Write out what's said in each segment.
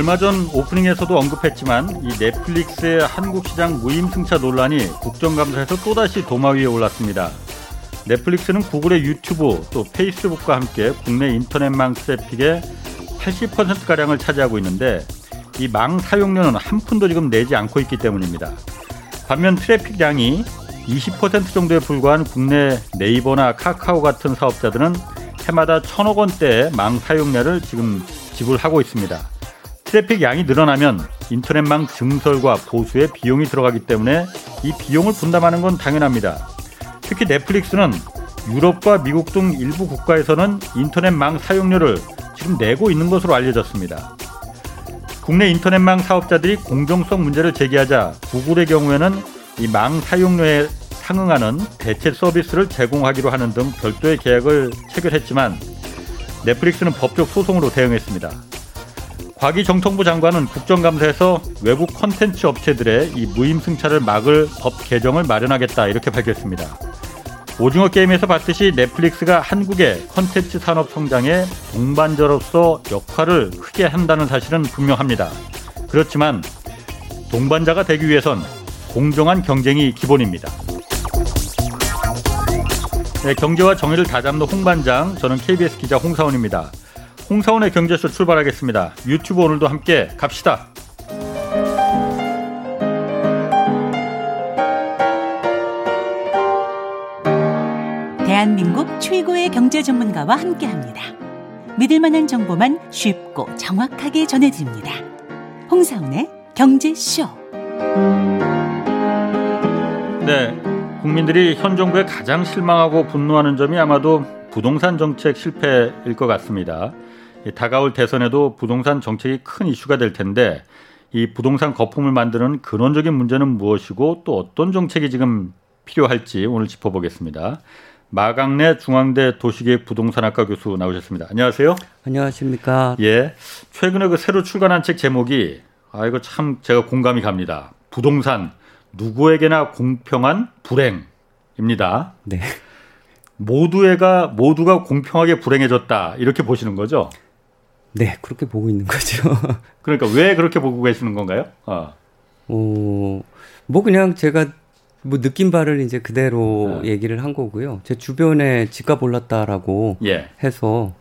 얼마 전 오프닝에서도 언급했지만 이 넷플릭스의 한국 시장 무임승차 논란이 국정감사에서 또다시 도마 위에 올랐습니다. 넷플릭스는 구글의 유튜브 또 페이스북과 함께 국내 인터넷망 트래픽의 80%가량을 차지하고 있는데 이 망 사용료는 한 푼도 지금 내지 않고 있기 때문입니다. 반면 트래픽량이 20% 정도에 불과한 국내 네이버나 카카오 같은 사업자들은 해마다 천억 원대의 망 사용료를 지금 지불하고 있습니다. 트래픽 양이 늘어나면 인터넷망 증설과 보수에 비용이 들어가기 때문에 이 비용을 분담하는 건 당연합니다. 특히 넷플릭스는 유럽과 미국 등 일부 국가에서는 인터넷망 사용료를 지금 내고 있는 것으로 알려졌습니다. 국내 인터넷망 사업자들이 공정성 문제를 제기하자 구글의 경우에는 이 망 사용료에 상응하는 대체 서비스를 제공하기로 하는 등 별도의 계약을 체결했지만 넷플릭스는 법적 소송으로 대응했습니다. 과기정통부 장관은 국정감사에서 외국 컨텐츠 업체들의 이 무임승차를 막을 법 개정을 마련하겠다 이렇게 밝혔습니다. 오징어 게임에서 봤듯이 넷플릭스가 한국의 컨텐츠 산업 성장에 동반자로서 역할을 크게 한다는 사실은 분명합니다. 그렇지만 동반자가 되기 위해선 공정한 경쟁이 기본입니다. 네, 경제와 정의를 다잡는 홍반장, 저는 KBS 기자 홍사원입니다. 홍사원의 경제쇼 출발하겠습니다. 유튜브 오늘도 함께 갑시다. 대한민국 최고의 경제 전문가와 함께 합니다. 믿을 만한 정보만 쉽고 정확하게 전해드립니다. 홍사원의 경제쇼. 네, 국민들이 현 정부에 가장 실망하고 분노하는 점이 아마도 부동산 정책 실패일 것 같습니다. 다가올 대선에도 부동산 정책이 큰 이슈가 될 텐데 이 부동산 거품을 만드는 근원적인 문제는 무엇이고 또 어떤 정책이 지금 필요할지 오늘 짚어보겠습니다. 마강래 중앙대 도시계획 부동산학과 교수 나오셨습니다. 안녕하세요. 안녕하십니까. 예. 최근에 그 새로 출간한 책 제목이 아 이거 참 제가 공감이 갑니다. 부동산 누구에게나 공평한 불행입니다. 네. 모두가 모두가 공평하게 불행해졌다 이렇게 보시는 거죠? 네, 그렇게 보고 있는 거죠. 그러니까 왜 그렇게 보고 계시는 건가요? 어. 어, 뭐 그냥 제가 뭐 느낀 바를 이제 그대로 네. 얘기를 한 거고요. 제 주변에 집값 올랐다라고 예. 해서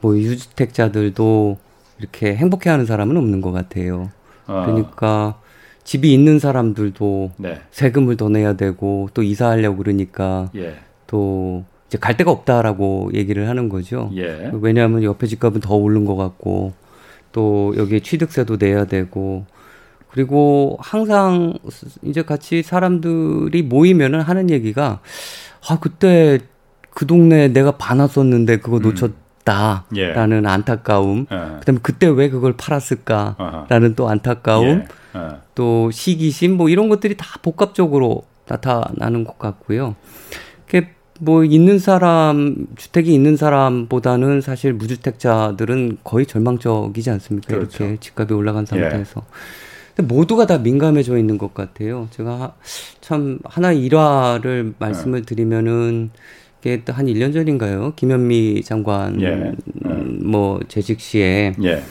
뭐 유주택자들도 이렇게 행복해하는 사람은 없는 것 같아요. 어. 그러니까 집이 있는 사람들도 네. 세금을 더 내야 되고 또 이사하려고 그러니까 예. 또 이제 갈 데가 없다라고 얘기를 하는 거죠. 예. 왜냐하면 옆에 집값은 더 오른 것 같고 또 여기에 취득세도 내야 되고 그리고 항상 이제 같이 사람들이 모이면은 하는 얘기가 아 그때 그 동네 내가 반았었는데 그거 음. 놓쳤다라는 예. 안타까움. 예. 그다음에 그때 왜 그걸 팔았을까라는 또 안타까움. 예. 예. 또 시기심 뭐 이런 것들이 다 복합적으로 나타나는 것 같고요. 뭐 있는 사람 주택이 있는 사람보다는 사실 무주택자들은 거의 절망적이지 않습니까? 그렇죠. 이렇게 집값이 올라간 상태에서. 예. 근데 모두가 다 민감해져 있는 것 같아요. 제가 참 하나 일화를 말씀을 예. 드리면은 이게 한 1년 전인가요? 김현미 장관 예. 뭐 재직 시에 예.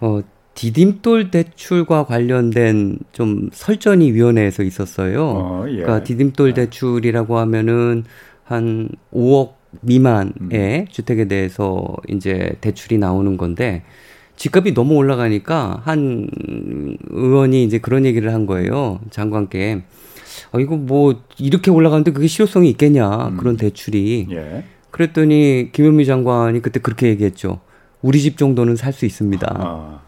어 디딤돌 대출과 관련된 좀 설전이 위원회에서 있었어요. 어, 예. 그러니까 디딤돌 네. 대출이라고 하면은 한 5억 미만의 음. 주택에 대해서 이제 대출이 나오는 건데 집값이 너무 올라가니까 한 의원이 이제 그런 얘기를 한 거예요. 장관께. 어, 이거 뭐 이렇게 올라가는데 그게 실효성이 있겠냐. 음. 그런 대출이. 예. 그랬더니 김현미 장관이 그때 그렇게 얘기했죠. 우리 집 정도는 살 수 있습니다. 아.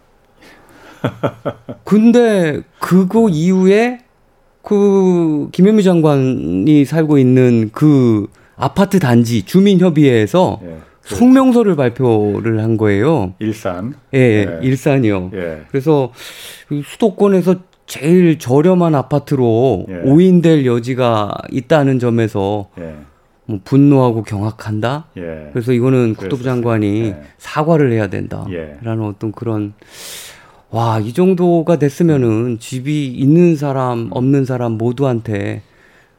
근데 그거 이후에 그 김현미 장관이 살고 있는 그 아파트 단지 주민협의회에서 예. 성명서를 발표를 한 거예요. 일산. 예, 예. 일산이요. 예. 그래서 수도권에서 제일 저렴한 아파트로 예. 오인될 여지가 있다는 점에서 예. 뭐 분노하고 경악한다. 예. 그래서 이거는 국토부 장관이 예. 사과를 해야 된다라는 어떤 그런 와, 이 정도가 됐으면은 집이 있는 사람, 없는 사람 모두한테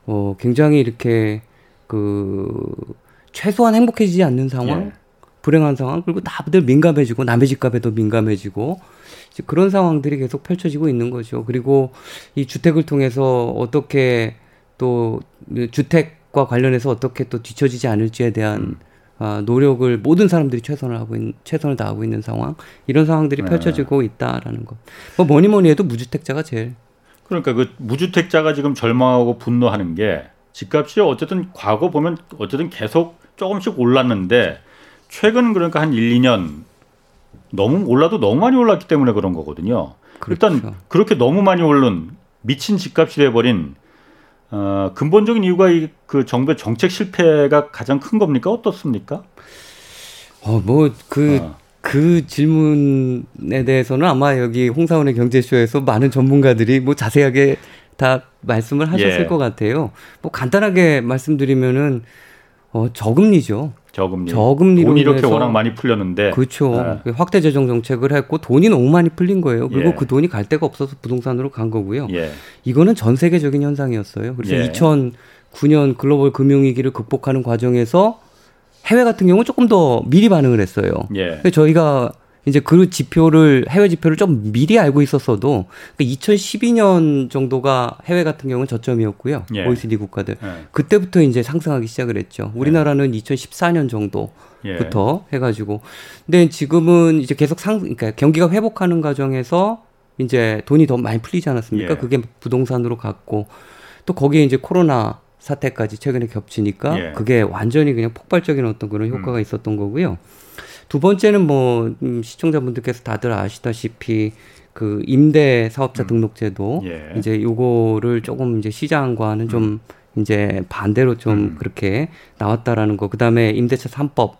어, 굉장히 이렇게 그 최소한 행복해지지 않는 상황? 예. 불행한 상황 그리고 다들 민감해지고 남의 집값에도 민감해지고 그런 상황들이 계속 펼쳐지고 있는 거죠. 그리고 이 주택을 통해서 어떻게 또 주택과 관련해서 어떻게 또 뒤처지지 않을지에 대한 음. 아, 노력을 모든 사람들이 최선을 하고 있는, 최선을 다하고 있는 상황 이런 상황들이 네. 펼쳐지고 있다라는 것. 뭐 뭐니 뭐니 해도 무주택자가 제일 그러니까 그 무주택자가 지금 절망하고 분노하는 게 집값이 어쨌든 과거 보면 어쨌든 계속 조금씩 올랐는데 최근 그러니까 한 1, 2년 너무 올라도 너무 많이 올랐기 때문에 그런 거거든요. 그렇죠. 일단 그렇게 너무 많이 오른 미친 집값이 돼버린 어, 근본적인 이유가 이 그 정부의 정책 실패가 가장 큰 겁니까 어떻습니까? 어뭐 그그 어. 그 질문에 대해서는 아마 여기 홍사원의 경제쇼에서 많은 전문가들이 뭐 자세하게 다 말씀을 하셨을 예. 것 같아요. 뭐 간단하게 말씀드리면은 어 저금리죠. 저금리. 저금리로 돈이 이렇게 워낙 많이 풀렸는데. 그렇죠. 네. 확대 재정 정책을 했고 돈이 너무 많이 풀린 거예요. 그리고 예. 그 돈이 갈 데가 없어서 부동산으로 간 거고요. 예. 이거는 전 세계적인 현상이었어요. 그래서 예. 2009년 글로벌 금융위기를 극복하는 과정에서 해외 같은 경우는 조금 더 미리 반응을 했어요. 예. 근데 저희가 이제 그 지표를 해외 지표를 좀 미리 알고 있었어도 그러니까 2012년 정도가 해외 같은 경우는 저점이었고요. 예. OECD 국가들 예. 그때부터 이제 상승하기 시작을 했죠. 우리나라는 예. 2014년 정도부터 예. 해가지고 근데 지금은 이제 계속 상 그러니까 경기가 회복하는 과정에서 이제 돈이 더 많이 풀리지 않았습니까? 예. 그게 부동산으로 갔고 또 거기에 이제 코로나 사태까지 최근에 겹치니까 예. 그게 완전히 그냥 폭발적인 어떤 그런 효과가 음. 있었던 거고요. 두 번째는 뭐 음, 시청자분들께서 다들 아시다시피 그 임대 사업자 음. 등록제도 예. 이제 요거를 조금 이제 시장과는 좀 음. 이제 반대로 좀 음. 그렇게 나왔다라는 거. 그다음에 임대차 3법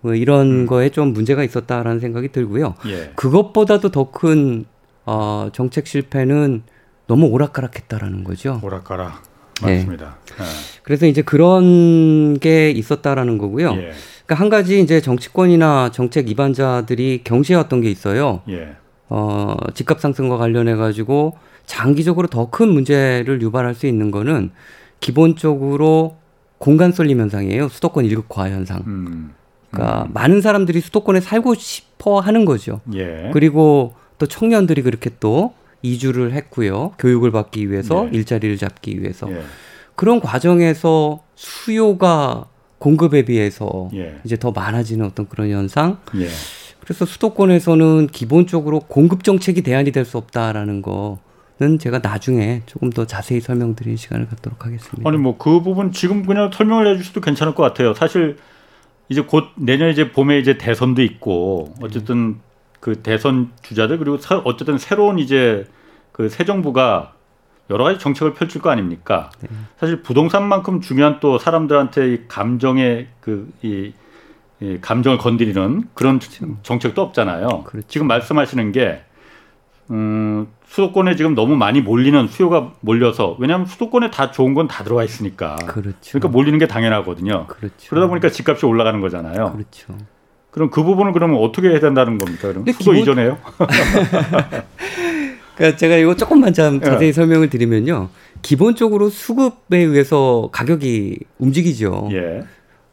뭐 이런 음. 거에 좀 문제가 있었다라는 생각이 들고요. 예. 그것보다도 더큰 어, 정책 실패는 너무 오락가락했다라는 거죠. 오락가락. 맞습니다. 네. 네. 그래서 이제 그런 게 있었다라는 거고요. 예. 그러니까 한 가지 이제 정치권이나 정책 위반자들이 경시해왔던 게 있어요. 예. 어, 집값 상승과 관련해 가지고 장기적으로 더 큰 문제를 유발할 수 있는 거는 기본적으로 공간 쏠림 현상이에요. 수도권 일극화 현상. 음. 그러니까 음. 많은 사람들이 수도권에 살고 싶어 하는 거죠. 예. 그리고 또 청년들이 그렇게 또 이주를 했고요. 교육을 받기 위해서 예. 일자리를 잡기 위해서. 예. 그런 과정에서 수요가 공급에 비해서 예. 이제 더 많아지는 어떤 그런 현상. 예. 그래서 수도권에서는 기본적으로 공급 정책이 대안이 될 수 없다라는 거는 제가 나중에 조금 더 자세히 설명드리는 시간을 갖도록 하겠습니다. 아니 뭐 그 부분 지금 그냥 설명을 해주셔도 괜찮을 것 같아요. 사실 이제 곧 내년 이제 봄에 이제 대선도 있고 어쨌든 그 대선 주자들 그리고 어쨌든 새로운 이제 그 새 정부가 여러 가지 정책을 펼칠 거 아닙니까? 네. 사실 부동산만큼 중요한 또 사람들한테 이 감정의 그이 이 감정을 건드리는 그런 그렇죠. 정책도 없잖아요. 그렇죠. 지금 말씀하시는 게 음, 수도권에 지금 너무 많이 몰리는 수요가 몰려서 왜냐하면 수도권에 다 좋은 건 다 들어와 있으니까. 그렇죠. 그러니까 몰리는 게 당연하거든요. 그렇죠. 그러다 보니까 집값이 올라가는 거잖아요. 그렇죠. 그럼 그 부분을 그러면 어떻게 해야 된다는 겁니까? 그럼 수도 기본... 이전에요? 그러니까 제가 이거 조금만 참 예. 자세히 설명을 드리면요. 기본적으로 수급에 의해서 가격이 움직이죠. 예.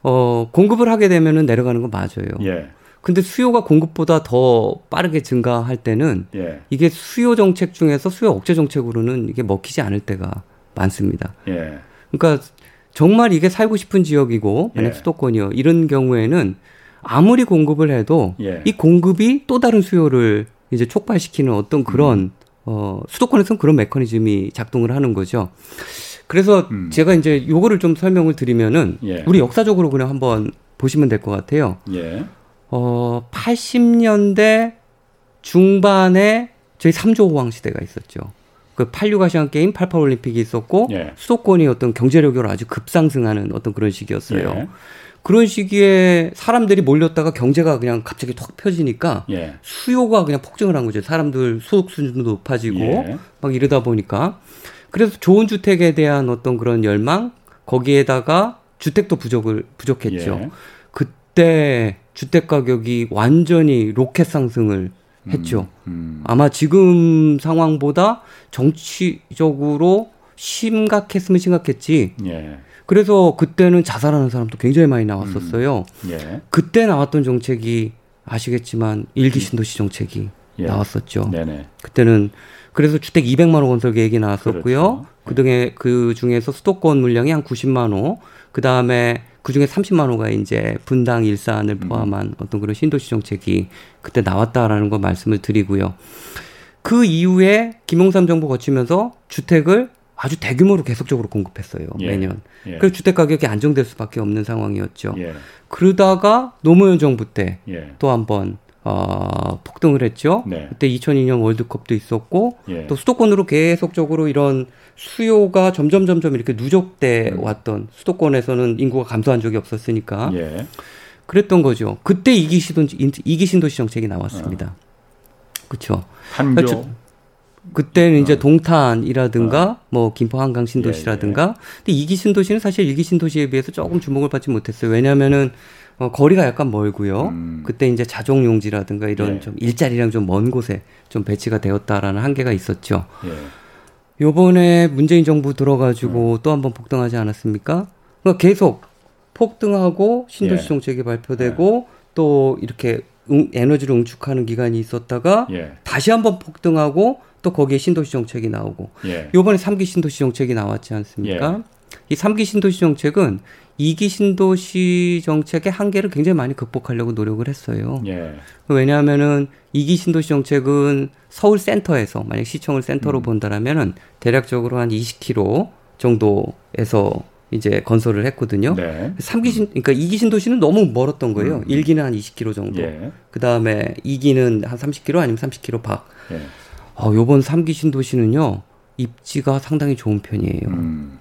어, 공급을 하게 되면은 내려가는 건 맞아요. 예. 근데 수요가 공급보다 더 빠르게 증가할 때는 예. 이게 수요 정책 중에서 수요 억제 정책으로는 이게 먹히지 않을 때가 많습니다. 예. 그러니까 정말 이게 살고 싶은 지역이고 만약 예. 수도권이요 이런 경우에는 아무리 공급을 해도 예. 이 공급이 또 다른 수요를 이제 촉발시키는 어떤 그런 음. 어, 수도권에서는 그런 메커니즘이 작동을 하는 거죠. 그래서 음. 제가 이제 요거를 좀 설명을 드리면은 예. 우리 역사적으로 그냥 한번 보시면 될 것 같아요. 예. 어, 80년대 중반에 저희 3조 호황 시대가 있었죠. 그 86 아시안 게임, 88 올림픽이 있었고 예. 수도권이 어떤 경제력으로 아주 급상승하는 어떤 그런 시기였어요. 예. 그런 시기에 사람들이 몰렸다가 경제가 그냥 갑자기 턱 펴지니까 예. 수요가 그냥 폭증을 한 거죠. 사람들 소득 수준도 높아지고 예. 막 이러다 보니까 그래서 좋은 주택에 대한 어떤 그런 열망 거기에다가 주택도 부족을 부족했죠. 예. 그때 주택 가격이 완전히 로켓 상승을 음, 했죠. 음, 음. 아마 지금 상황보다 정치적으로 심각했으면 심각했지. 예. 그래서 그때는 자살하는 사람도 굉장히 많이 나왔었어요. 음. 예. 그때 나왔던 정책이 아시겠지만 일기 신도시 정책이 예. 나왔었죠. 네네. 그때는 그래서 주택 200만 호 건설 계획이 나왔었고요. 그렇죠. 그등에 그 중에서 수도권 물량이 한 90만 호, 그 다음에 그 중에 30만 호가 이제 분당 일산을 음. 포함한 음. 어떤 그런 신도시 정책이 그때 나왔다라는 거 말씀을 드리고요. 그 이후에 김홍삼 정부 거치면서 주택을 아주 대규모로 계속적으로 공급했어요 예. 매년. 예. 그래서 주택 가격이 안정될 수밖에 없는 상황이었죠. 예. 그러다가 노무현 정부 때또 예. 한번 어, 폭등을 했죠. 네. 그때 2002년 월드컵도 있었고 예. 또 수도권으로 계속적으로 이런 수요가 점점 점점 이렇게 누적돼 음. 왔던 수도권에서는 인구가 감소한 적이 없었으니까 예. 그랬던 거죠. 그때 이기 신도시 이기 신도시 정책이 나왔습니다. 어. 그렇죠. 한교 그때는 이제 어. 동탄이라든가 어. 뭐 김포 한강 신도시라든가 예, 예. 근데 이기 신도시는 사실 일기 신도시에 비해서 조금 주목을 받지 못했어요. 왜냐하면은 어, 거리가 약간 멀고요. 음. 그때 이제 자족 용지라든가 이런 예. 좀 일자리랑 좀 먼 곳에 좀 배치가 되었다라는 한계가 있었죠. 예. 요번에 문재인 정부 들어가지고 음. 또한 번 폭등하지 않았습니까? 그러니까 계속 폭등하고 신도시 예. 정책이 발표되고 예. 또 이렇게 응, 에너지를 응축하는 기간이 있었다가 예. 다시 한번 폭등하고 또 거기에 신도시 정책이 나오고 예. 요번에 3기 신도시 정책이 나왔지 않습니까? 이 3기 신도시 정책은 2기 신도시 정책의 한계를 굉장히 많이 극복하려고 노력을 했어요. 예. 왜냐하면은 2기 신도시 정책은 서울 센터에서 만약 시청을 센터로 음. 본다라면은 대략적으로 한 20km 정도에서 이제 건설을 했거든요. 네. 3기 신 그러니까 2기 신도시는 너무 멀었던 거예요. 음. 1기는 한 20km 정도. 예. 그다음에 2기는 한 30km 아니면 30km 밖. 예. 어, 요번 3기 신도시는요. 입지가 상당히 좋은 편이에요. 음.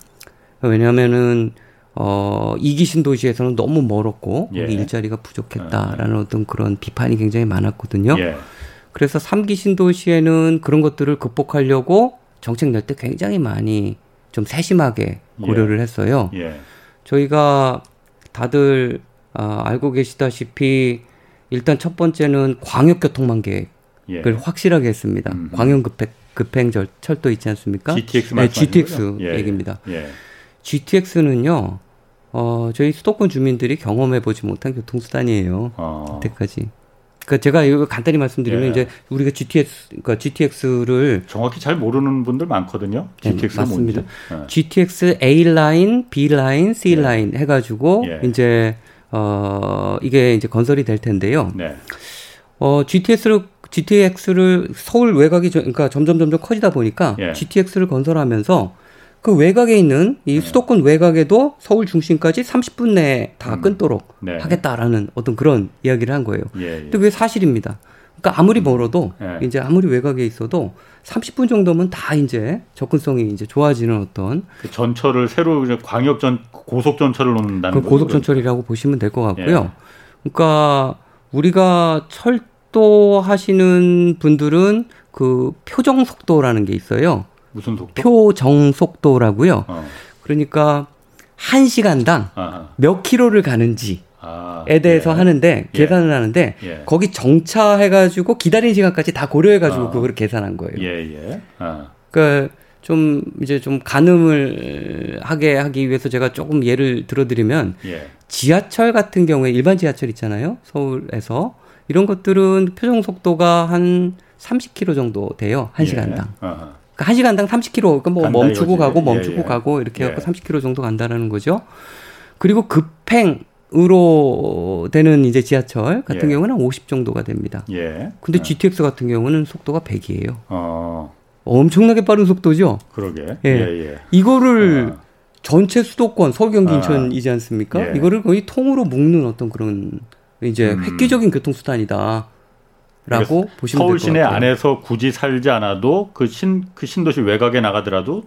왜냐하면은 어, 이기 신도시에서는 너무 멀었고 예. 일자리가 부족했다라는 예. 어떤 그런 비판이 굉장히 많았거든요. 예. 그래서 3기 신도시에는 그런 것들을 극복하려고 정책 낼 때 굉장히 많이 좀 세심하게 고려를 예. 했어요. 예. 저희가 다들 아, 알고 계시다시피 일단 첫 번째는 광역교통망 계획 을 예. 확실하게 했습니다. 음. 광역 급행 급행 철도 있지 않습니까? GTX 네, GTX 얘기입니다. GTX는요. 어, 저희 수도권 주민들이 경험해 보지 못한 교통수단이에요. 어. 이때까지. 그러니까 제가 이거 간단히 말씀드리면 예. 이제 우리가 GTX, 그러니까 GTX를 정확히 잘 모르는 분들 많거든요. GTX가 네, 맞습니다. 예. GTX A 라인, B 라인, C 예. 라인 해가지고 예. 이제 어 이게 이제 건설이 될 텐데요. 네. 어 GTX를 GTX를 서울 외곽이 그러니까 점점 점점 커지다 보니까 예. GTX를 건설하면서 그 외곽에 있는 이 네. 수도권 외곽에도 서울 중심까지 30분 내에 다 음. 끊도록 네. 하겠다라는 어떤 그런 이야기를 한 거예요. 예, 예. 근데 그게 사실입니다. 그러니까 아무리 음. 멀어도 예. 이제 아무리 외곽에 있어도 30분 정도면 다 이제 접근성이 이제 좋아지는 어떤 그 전철을 새로 광역 전 고속 전철을 놓는다는 그 고속 전철이라고 보시면 될 것 같고요. 예. 그러니까 우리가 철 도 하시는 분들은 그 표정 속도라는 게 있어요. 무슨 속도? 표정 속도라고요. 어. 그러니까 한 시간당 아하. 몇 킬로를 가는지. 아, 에 대해서 예. 하는데 예. 계산을 예. 하는데 예. 거기 정차해가지고 기다리는 시간까지 다 고려해가지고 어. 그걸 계산한 거예요. 예, 예. 어. 그러니까 좀 이제 좀 가늠을 하게 하기 위해서 제가 조금 예를 들어드리면 예. 지하철 같은 경우에 일반 지하철 있잖아요. 서울에서 이런 것들은 표정 속도가 한 30km 정도 돼요. 한 예. 시간당. 어허. 그러니까 1시간당 30km, 그러니까 뭐 멈추고 이거지. 가고 멈추고 예, 예. 가고 이렇게 예. 30km 정도 간다라는 거죠. 그리고 급행 으로 되는 이제 지하철 같은 예. 경우는 50 정도가 됩니다. 예. 근데 예. GTX 같은 경우는 속도가 100이에요. 어. 엄청나게 빠른 속도죠. 그러게. 예. 예, 예. 이거를 어. 전체 수도권 서울 경기 아. 인천이지 않습니까? 이거를 거의 통으로 묶는 어떤 그런 이제 음. 획기적인 교통수단이다. 라고 보시면 서울 시내 안에서 굳이 살지 않아도 그 신 그 신도시 외곽에 나가더라도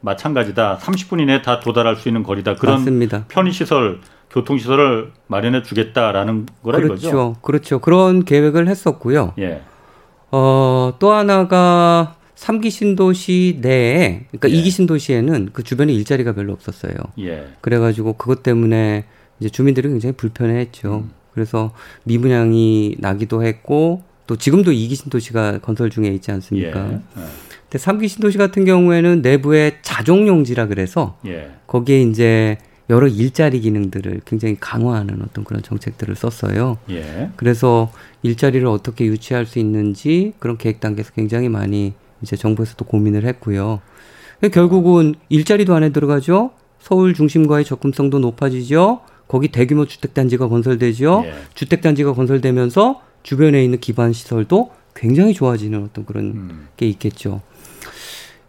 마찬가지다. 30분 이내에 다 도달할 수 있는 거리다. 그런 맞습니다. 편의 시설, 교통 시설을 마련해 주겠다라는 거라 그렇죠. 이거죠. 그렇죠. 그런 계획을 했었고요. 예. 어, 또 하나가 3기 신도시 내에 그러니까 예. 2기 신도시에는 그 주변에 일자리가 별로 없었어요. 예. 그래 가지고 그것 때문에 이제 주민들이 굉장히 불편해했죠. 음. 그래서 미분양이 나기도 했고 또 지금도 이기 신 도시가 건설 중에 있지 않습니까? 예. 예. 근데 3기 신도시 같은 경우에는 내부에 자족용지라 그래서 예. 거기에 이제 여러 일자리 기능들을 굉장히 강화하는 어떤 그런 정책들을 썼어요. 예. 그래서 일자리를 어떻게 유치할 수 있는지 그런 계획 단계에서 굉장히 많이 이제 정부에서도 고민을 했고요. 결국은 일자리도 안에 들어가죠. 서울 중심과의 접근성도 높아지죠. 거기 대규모 주택단지가 건설되죠. 예. 주택단지가 건설되면서 주변에 있는 기반 시설도 굉장히 좋아지는 어떤 그런 음. 게 있겠죠.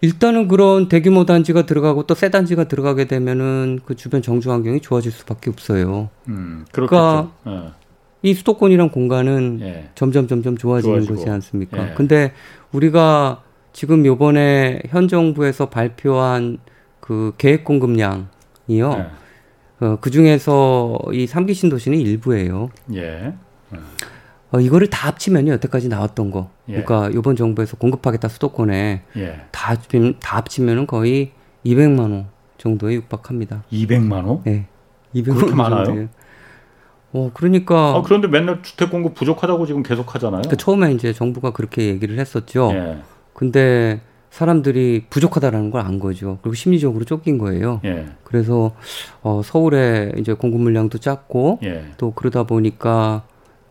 일단은 그런 대규모 단지가 들어가고 또 새 단지가 들어가게 되면은 그 주변 정주 환경이 좋아질 수밖에 없어요. 음, 그러니까 어. 이 수도권이란 공간은 예. 점점 점점 좋아지는 좋아지고. 것이 않습니까? 예. 근데 우리가 지금 요번에 현 정부에서 발표한 그 계획 공급량이요. 예. 어, 그 중에서 이 3기 신도시는 일부예요. 예. 어, 이거를 다 합치면요, 여태까지 나왔던 거. 예. 그러니까 이번 정부에서 공급하겠다 수도권에 예. 다, 다 합치면은 거의 200만 호 정도에 육박합니다. 200만 호? 네. 200만 그렇게 많아요? 정도에. 어, 그러니까. 아, 그런데 맨날 주택 공급 부족하다고 지금 계속 하잖아요. 그러니까 처음에 이제 정부가 그렇게 얘기를 했었죠. 예. 근데 사람들이 부족하다라는 걸 안 거죠. 그리고 심리적으로 쫓긴 거예요. 예. 그래서 어, 서울에 이제 공급 물량도 작고 예. 또 그러다 보니까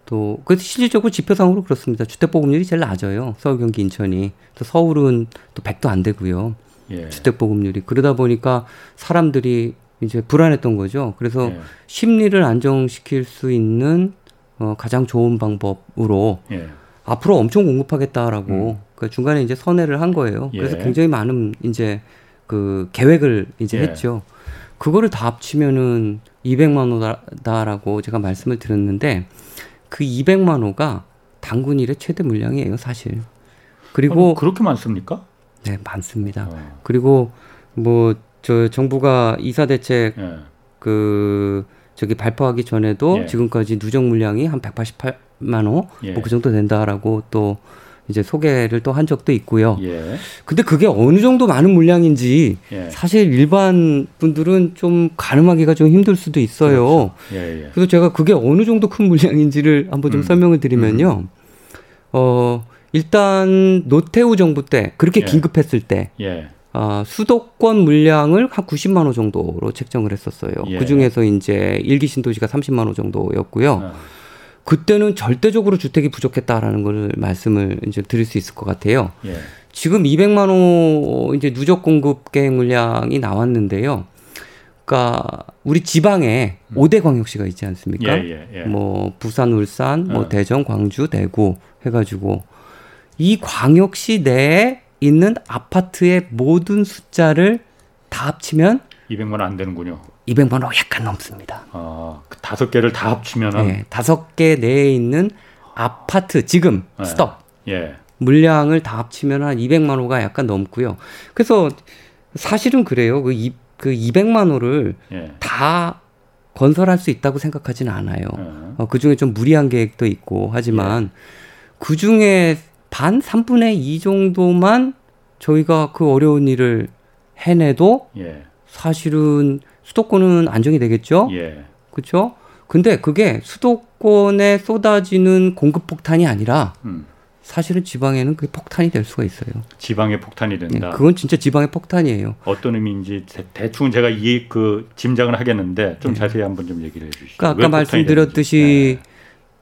또, 그 실질적으로 지표상으로 그렇습니다. 주택 보급률이 제일 낮아요. 서울, 경기, 인천이. 또 서울은 또 100도 안 되고요. 예. 주택 보급률이. 그러다 보니까 사람들이 이제 불안했던 거죠. 그래서 예. 심리를 안정시킬 수 있는 어, 가장 좋은 방법으로 예. 앞으로 엄청 공급하겠다라고 음. 그 중간에 이제 선회를 한 거예요. 예. 그래서 굉장히 많은 이제 그 계획을 이제 예. 했죠. 그거를 다 합치면은 200만 원다라고 제가 말씀을 드렸는데 그 200만 호가 당군 일의 최대 물량이에요, 사실. 그리고 아니, 그렇게 많습니까? 네, 많습니다. 어. 그리고 뭐 저 정부가 이사 대책 예. 그 저기 발표하기 전에도 예. 지금까지 누적 물량이 한 188만 호, 뭐 예. 뭐그 정도 된다라고 또 이제 소개를 또 한 적도 있고요. 예. 근데 그게 어느 정도 많은 물량인지 예. 사실 일반 분들은 좀 가늠하기가 좀 힘들 수도 있어요. 그렇죠. 예, 예. 그래서 제가 그게 어느 정도 큰 물량인지를 한번 좀 음. 설명을 드리면요. 음. 어, 일단 노태우 정부 때 그렇게 예. 긴급했을 때 예. 어, 수도권 물량을 한 90만 호 정도로 책정을 했었어요. 그 중에서 이제 일기 신도시가 30만 호 정도였고요. 어. 그때는 절대적으로 주택이 부족했다라는 걸 말씀을 이제 드릴 수 있을 것 같아요. 예. 지금 200만 호 이제 누적 공급 계획 물량이 나왔는데요. 그러니까 우리 지방에 음. 5대 광역시가 있지 않습니까? 예, 예, 예. 뭐 부산, 울산, 뭐 어. 대전, 광주, 대구 해가지고 이 광역시 내에 있는 아파트의 모든 숫자를 다 합치면 200만 원 안 되는군요. 200만 원 약간 넘습니다. 아, 그 다섯 개를 다 합치면은 네, 다섯 개 내에 있는 아파트 지금 네. 스톱 예. 물량을 다 합치면 한 200만 호가 약간 넘고요. 그래서 사실은 그래요. 그, 이, 그 200만 호를 예. 다 건설할 수 있다고 생각하지는 않아요. 예. 어, 그 중에 좀 무리한 계획도 있고 하지만 예. 그 중에 반 3분의 2 정도만 저희가 그 어려운 일을 해내도 예. 사실은 수도권은 안정이 되겠죠. 예. 그렇죠? 근데 그게 수도권에 쏟아지는 공급 폭탄이 아니라 음. 사실은 지방에는 그게 폭탄이 될 수가 있어요. 지방에 폭탄이 된다. 네, 그건 진짜 지방의 폭탄이에요. 어떤 의미인지 대 충 제가 이 그 짐작을 하겠는데 좀 네. 자세히 한번 좀 얘기를 해주시죠. 그러니까 아까 말씀드렸듯이 네.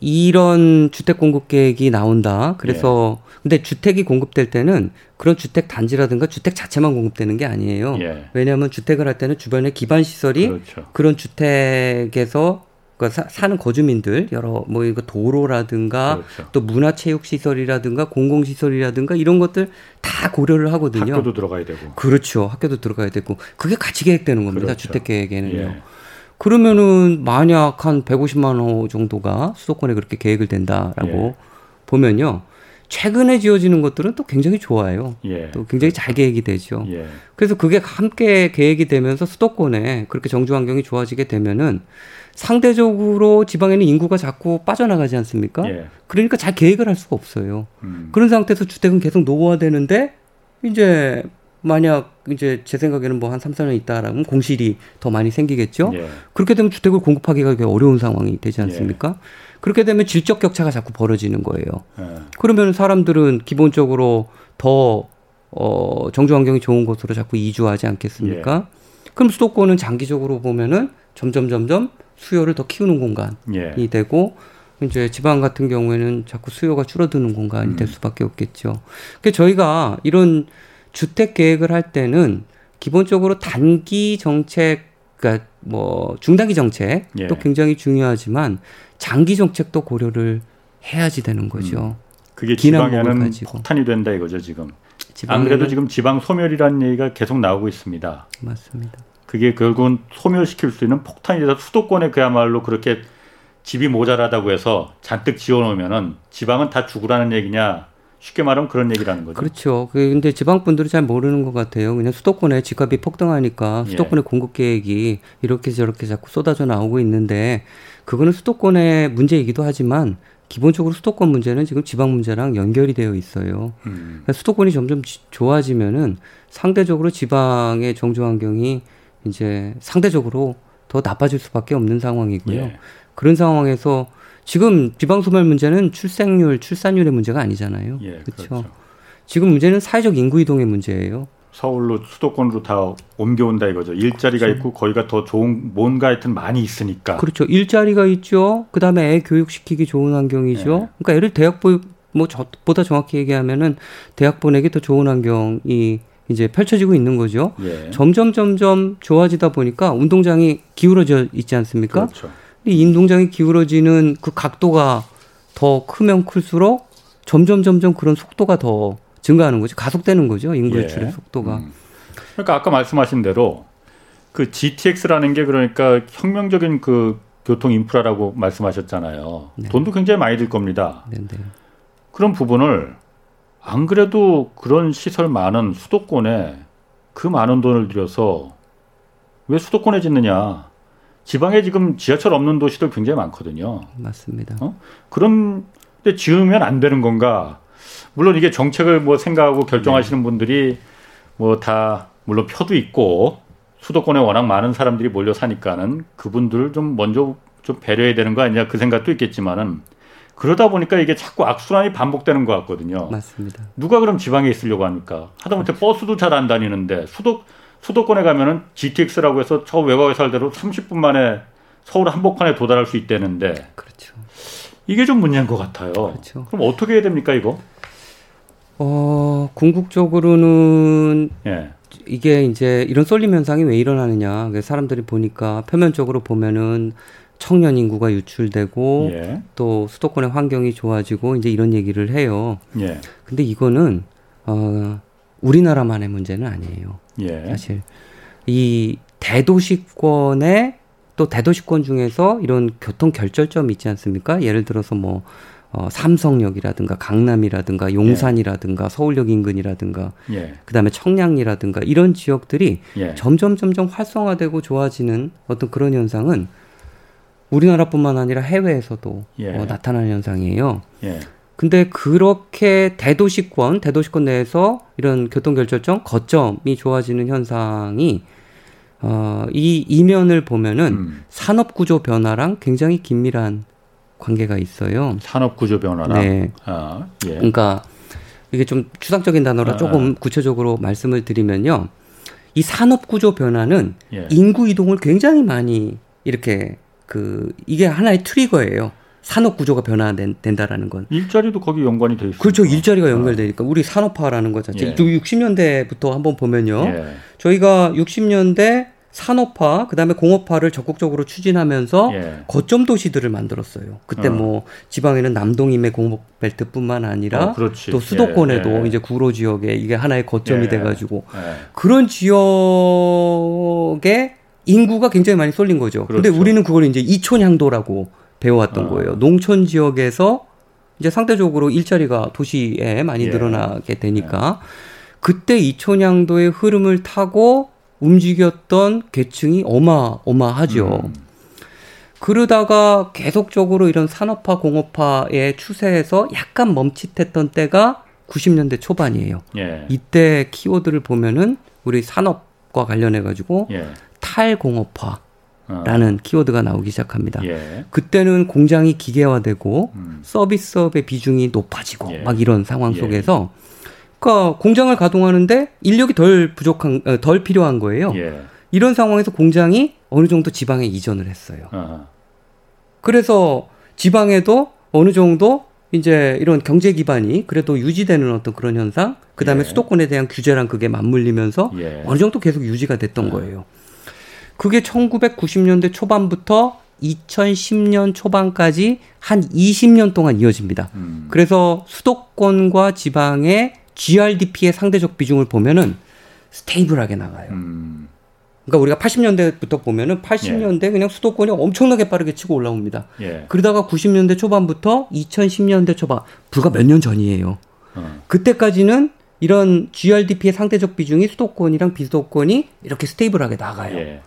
이런 주택 공급 계획이 나온다. 그래서 예. 근데 주택이 공급될 때는 그런 주택 단지라든가 주택 자체만 공급되는 게 아니에요. 예. 왜냐하면 주택을 할 때는 주변에 기반 시설이 그렇죠. 그런 주택에서 그러니까 사, 는 거주민들 여러 뭐 이거 도로라든가 그렇죠. 또 문화체육 시설이라든가 공공 시설이라든가 이런 것들 다 고려를 하거든요. 학교도 들어가야 되고. 그렇죠. 학교도 들어가야 되고 그게 같이 계획되는 겁니다. 그렇죠. 주택 계획에는요. 예. 그러면은 만약 한 150만 호 정도가 수도권에 그렇게 계획을 된다라고 예. 보면요. 최근에 지어지는 것들은 또 굉장히 좋아요. 예. 또 굉장히 잘 계획이 되죠. 예. 그래서 그게 함께 계획이 되면서 수도권에 그렇게 정주 환경이 좋아지게 되면은 상대적으로 지방에는 인구가 자꾸 빠져나가지 않습니까? 예. 그러니까 잘 계획을 할 수가 없어요. 음. 그런 상태에서 주택은 계속 노후화되는데 이제 만약 이제 제 생각에는 뭐한 3, 4년 있다라면 공실이 더 많이 생기겠죠. 예. 그렇게 되면 주택을 공급하기가 어려운 상황이 되지 않습니까? 예. 그렇게 되면 질적 격차가 자꾸 벌어지는 거예요. 예. 그러면 사람들은 기본적으로 더 어, 정주 환경이 좋은 곳으로 자꾸 이주하지 않겠습니까? 예. 그럼 수도권은 장기적으로 보면은 점점 점점 수요를 더 키우는 공간이 예. 되고 이제 지방 같은 경우에는 자꾸 수요가 줄어드는 공간이 음. 될 수밖에 없겠죠. 그 저희가 이런 주택 계획을 할 때는 기본적으로 단기 정책, 그러니까 뭐 중단기 정책도 예. 굉장히 중요하지만 장기 정책도 고려를 해야지 되는 거죠. 음. 그게 지방에는 폭탄이 된다 이거죠 지금. 아무래도 지금 지방 소멸이라는 얘기가 계속 나오고 있습니다. 맞습니다. 그게 결국은 소멸시킬 수 있는 폭탄이 돼서 수도권에 그야말로 그렇게 집이 모자라다고 해서 잔뜩 지어놓으면은 지방은 다 죽으라는 얘기냐 쉽게 말하면 그런 얘기라는 거죠. 그렇죠. 그 근데 지방 분들이 잘 모르는 것 같아요. 그냥 수도권에 집값이 폭등하니까 예. 수도권의 예. 공급 계획이 이렇게 저렇게 자꾸 쏟아져 나오고 있는데 그거는 수도권의 문제이기도 하지만 기본적으로 수도권 문제는 지금 지방 문제랑 연결이 되어 있어요. 음. 그러니까 수도권이 점점 좋아지면은 상대적으로 지방의 정조 환경이 이제 상대적으로 더 나빠질 수밖에 없는 상황이고요. 예. 그런 상황에서 지금 지방소멸 문제는 출생률, 출산율의 문제가 아니잖아요. 예, 그렇죠? 그렇죠. 지금 문제는 사회적 인구 이동의 문제예요. 서울로 수도권으로 다 옮겨온다 이거죠. 일자리가 그렇죠. 있고 거기가 더 좋은 뭔가 하여튼 많이 있으니까. 그렇죠. 일자리가 있죠. 그다음에 애 교육시키기 좋은 환경이죠. 네. 그러니까 애를 대학 보, 뭐 저보다 정확히 얘기하면은 대학 보내기 더 좋은 환경이 이제 펼쳐지고 있는 거죠. 예. 점점 점점 좋아지다 보니까 운동장이 기울어져 있지 않습니까? 그렇죠. 이 운동장이 기울어지는 그 각도가 더 크면 클수록 점점 점점 그런 속도가 더 증가하는 거죠. 가속되는 거죠. 인구 유출의 예. 속도가. 음. 그러니까 아까 말씀하신 대로 그 GTX라는 게 그러니까 혁명적인 그 교통 인프라라고 말씀하셨잖아요. 네. 돈도 굉장히 많이 들 겁니다. 네, 네. 그런 부분을 안 그래도 그런 시설 많은 수도권에 그 많은 돈을 들여서 왜 수도권에 짓느냐? 지방에 지금 지하철 없는 도시들 굉장히 많거든요. 맞습니다. 어? 그런데 지으면 안 되는 건가? 물론 이게 정책을 뭐 생각하고 결정하시는 네. 분들이 뭐 다 물론 표도 있고 수도권에 워낙 많은 사람들이 몰려 사니까는 그분들을 좀 먼저 좀 배려해야 되는 거 아니냐 그 생각도 있겠지만은 그러다 보니까 이게 자꾸 악순환이 반복되는 것 같거든요. 맞습니다. 누가 그럼 지방에 있으려고 합니까? 하다못해 그렇죠. 버스도 잘 안 다니는데 수도 수도권에 가면은 GTX라고 해서 저 외곽에 살대로 30분 만에 서울 한복판에 도달할 수 있다는데. 그렇죠. 이게 좀 문제인 것 같아요. 그렇죠. 그럼 어떻게 해야 됩니까 이거? 어 궁극적으로는 예. 이게 이제 이런 쏠림 현상이 왜 일어나느냐. 사람들이 보니까 표면적으로 보면은 청년 인구가 유출되고 예. 또 수도권의 환경이 좋아지고 이제 이런 얘기를 해요. 예. 근데 이거는 어 우리나라만의 문제는 아니에요. 예. 사실 이 대도시권의 또 대도시권 중에서 이런 교통 결절점이 있지 않습니까? 예를 들어서 뭐 어, 삼성역이라든가 강남이라든가 용산이라든가 예. 서울역 인근이라든가 예. 그다음에 청량리라든가 이런 지역들이 예. 점점 점점 활성화되고 좋아지는 어떤 그런 현상은 우리나라뿐만 아니라 해외에서도 예. 어, 나타나는 현상이에요. 예. 근데 그렇게 대도시권, 대도시권 내에서 이런 교통결절점, 거점이 좋아지는 현상이 어, 이 이면을 보면은 음. 산업 구조 변화랑 굉장히 긴밀한 관계가 있어요. 산업 구조 변화랑. 네. 아, 예. 그러니까 이게 좀 추상적인 단어라 아, 조금 구체적으로 말씀을 드리면요. 이 산업 구조 변화는 예. 인구 이동을 굉장히 많이 이렇게 그 이게 하나의 트리거예요. 산업 구조가 변화된다라는 건 일자리도 거기 연관이 돼 있어요. 그렇죠. 일자리가 연결되니까 우리 산업화라는 거 자체. 예. 60년대부터 한번 보면요. 예. 저희가 60년대 산업화, 그다음에 공업화를 적극적으로 추진하면서 예. 거점 도시들을 만들었어요. 그때 어. 뭐 지방에는 남동임의 공업 벨트뿐만 아니라 어, 또 수도권에도 예. 예. 이제 구로 지역에 이게 하나의 거점이 예. 돼가지고 그런 지역에 인구가 굉장히 많이 쏠린 거죠. 그렇죠. 근데 우리는 그걸 이제 이촌향도라고 배워왔던 어. 거예요. 농촌 지역에서 이제 상대적으로 일자리가 도시에 많이 예. 늘어나게 되니까 예. 그때 이촌향도의 흐름을 타고 움직였던 계층이 어마어마하죠. 음. 그러다가 계속적으로 이런 산업화 공업화의 추세에서 약간 멈칫했던 때가 90년대 초반이에요. 예. 이때 키워드를 보면은 우리 산업과 관련해 가지고 예. 탈공업화 라는 어. 키워드가 나오기 시작합니다. 예. 그때는 공장이 기계화되고 음. 서비스업의 비중이 높아지고 예. 막 이런 상황 예. 속에서 그러니까 공장을 가동하는데 인력이 덜 부족한 어, 덜 필요한 거예요. 예. 이런 상황에서 공장이 어느 정도 지방에 이전을 했어요. 아하. 그래서 지방에도 어느 정도 이제 이런 경제 기반이 그래도 유지되는 어떤 그런 현상, 그 다음에 예. 수도권에 대한 규제랑 그게 맞물리면서 예. 어느 정도 계속 유지가 됐던 아. 거예요. 그게 1990년대 초반부터 2010년 초반까지 한 20년 동안 이어집니다. 음. 그래서 수도권과 지방의 GRDP의 상대적 비중을 보면은 stable하게 나가요. 음. 그러니까 우리가 80년대부터 보면은 80년대 예. 그냥 수도권이 엄청나게 빠르게 치고 올라옵니다. 예. 그러다가 90년대 초반부터 2010년대 초반 불과 몇 년 전이에요. 어. 그때까지는 이런 GRDP의 상대적 비중이 수도권이랑 비수도권이 이렇게 stable하게 나가요. 예.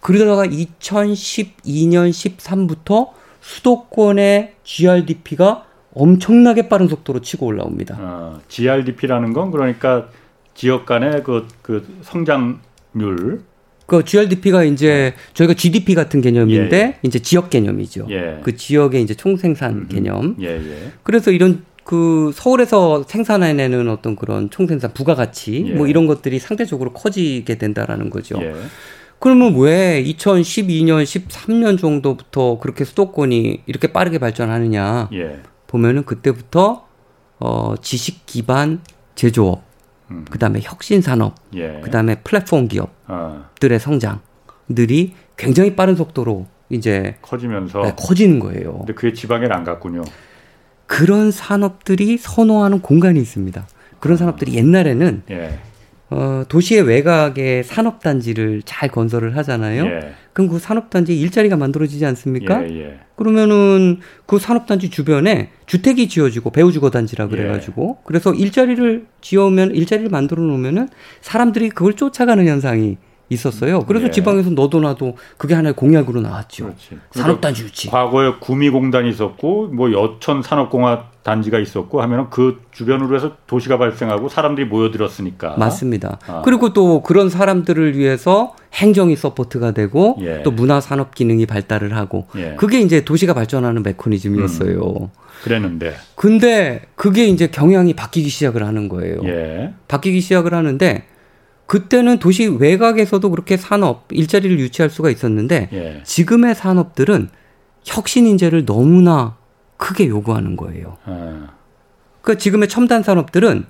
그러다가 2012년 13부터 수도권의 GRDP가 엄청나게 빠른 속도로 치고 올라옵니다. 어, GRDP라는 건 그러니까 지역 간의 그, 그 성장률 그 GRDP가 이제 저희가 GDP 같은 개념인데 예, 예. 이제 지역 개념이죠. 예. 그 지역의 이제 총생산 음, 음. 개념. 예, 예. 그래서 이런 그 서울에서 생산해내는 어떤 그런 총생산 부가가치 예. 뭐 이런 것들이 상대적으로 커지게 된다라는 거죠. 그러면 왜 2012년, 13년 정도부터 그렇게 수도권이 이렇게 빠르게 발전하느냐 보면은 그때부터 어 지식 기반 제조업 음. 그다음에 혁신 산업, 예. 그다음에 플랫폼 기업들의 어. 성장들이 굉장히 빠른 속도로 이제 커지면서 네, 커지는 거예요. 근데 그게 지방에는 안 갔군요. 그런 산업들이 선호하는 공간이 있습니다. 그런 산업들이 옛날에는 예. 어, 도시의 외곽에 산업단지를 잘 건설을 하잖아요. 예. 그럼 그 산업단지에 일자리가 만들어지지 않습니까? 예, 예. 그러면은 그 산업단지 주변에 주택이 지어지고 배우주거단지라 예. 그래가지고 그래서 일자리를 지어오면 일자리를 만들어 놓으면은 사람들이 그걸 쫓아가는 현상이 있었어요. 그래서 예. 지방에서 너도 나도 그게 하나의 공약으로 나왔죠. 산업단지 유치. 과거에 구미공단이 있었고 뭐 여천 산업공학 단지가 있었고 하면 그 주변으로 해서 도시가 발생하고 사람들이 모여들었으니까. 맞습니다. 아. 그리고 또 그런 사람들을 위해서 행정이 support가 되고 예. 또 문화 산업 기능이 발달을 하고 예. 그게 이제 도시가 발전하는 메커니즘이었어요. 음. 그랬는데. 근데 그게 이제 경향이 바뀌기 시작을 하는 거예요. 예. 바뀌기 시작을 하는데 그때는 도시 외곽에서도 그렇게 산업 일자리를 유치할 수가 있었는데 예. 지금의 산업들은 혁신 인재를 너무나 크게 요구하는 거예요. 아. 그러니까 지금의 첨단 산업들은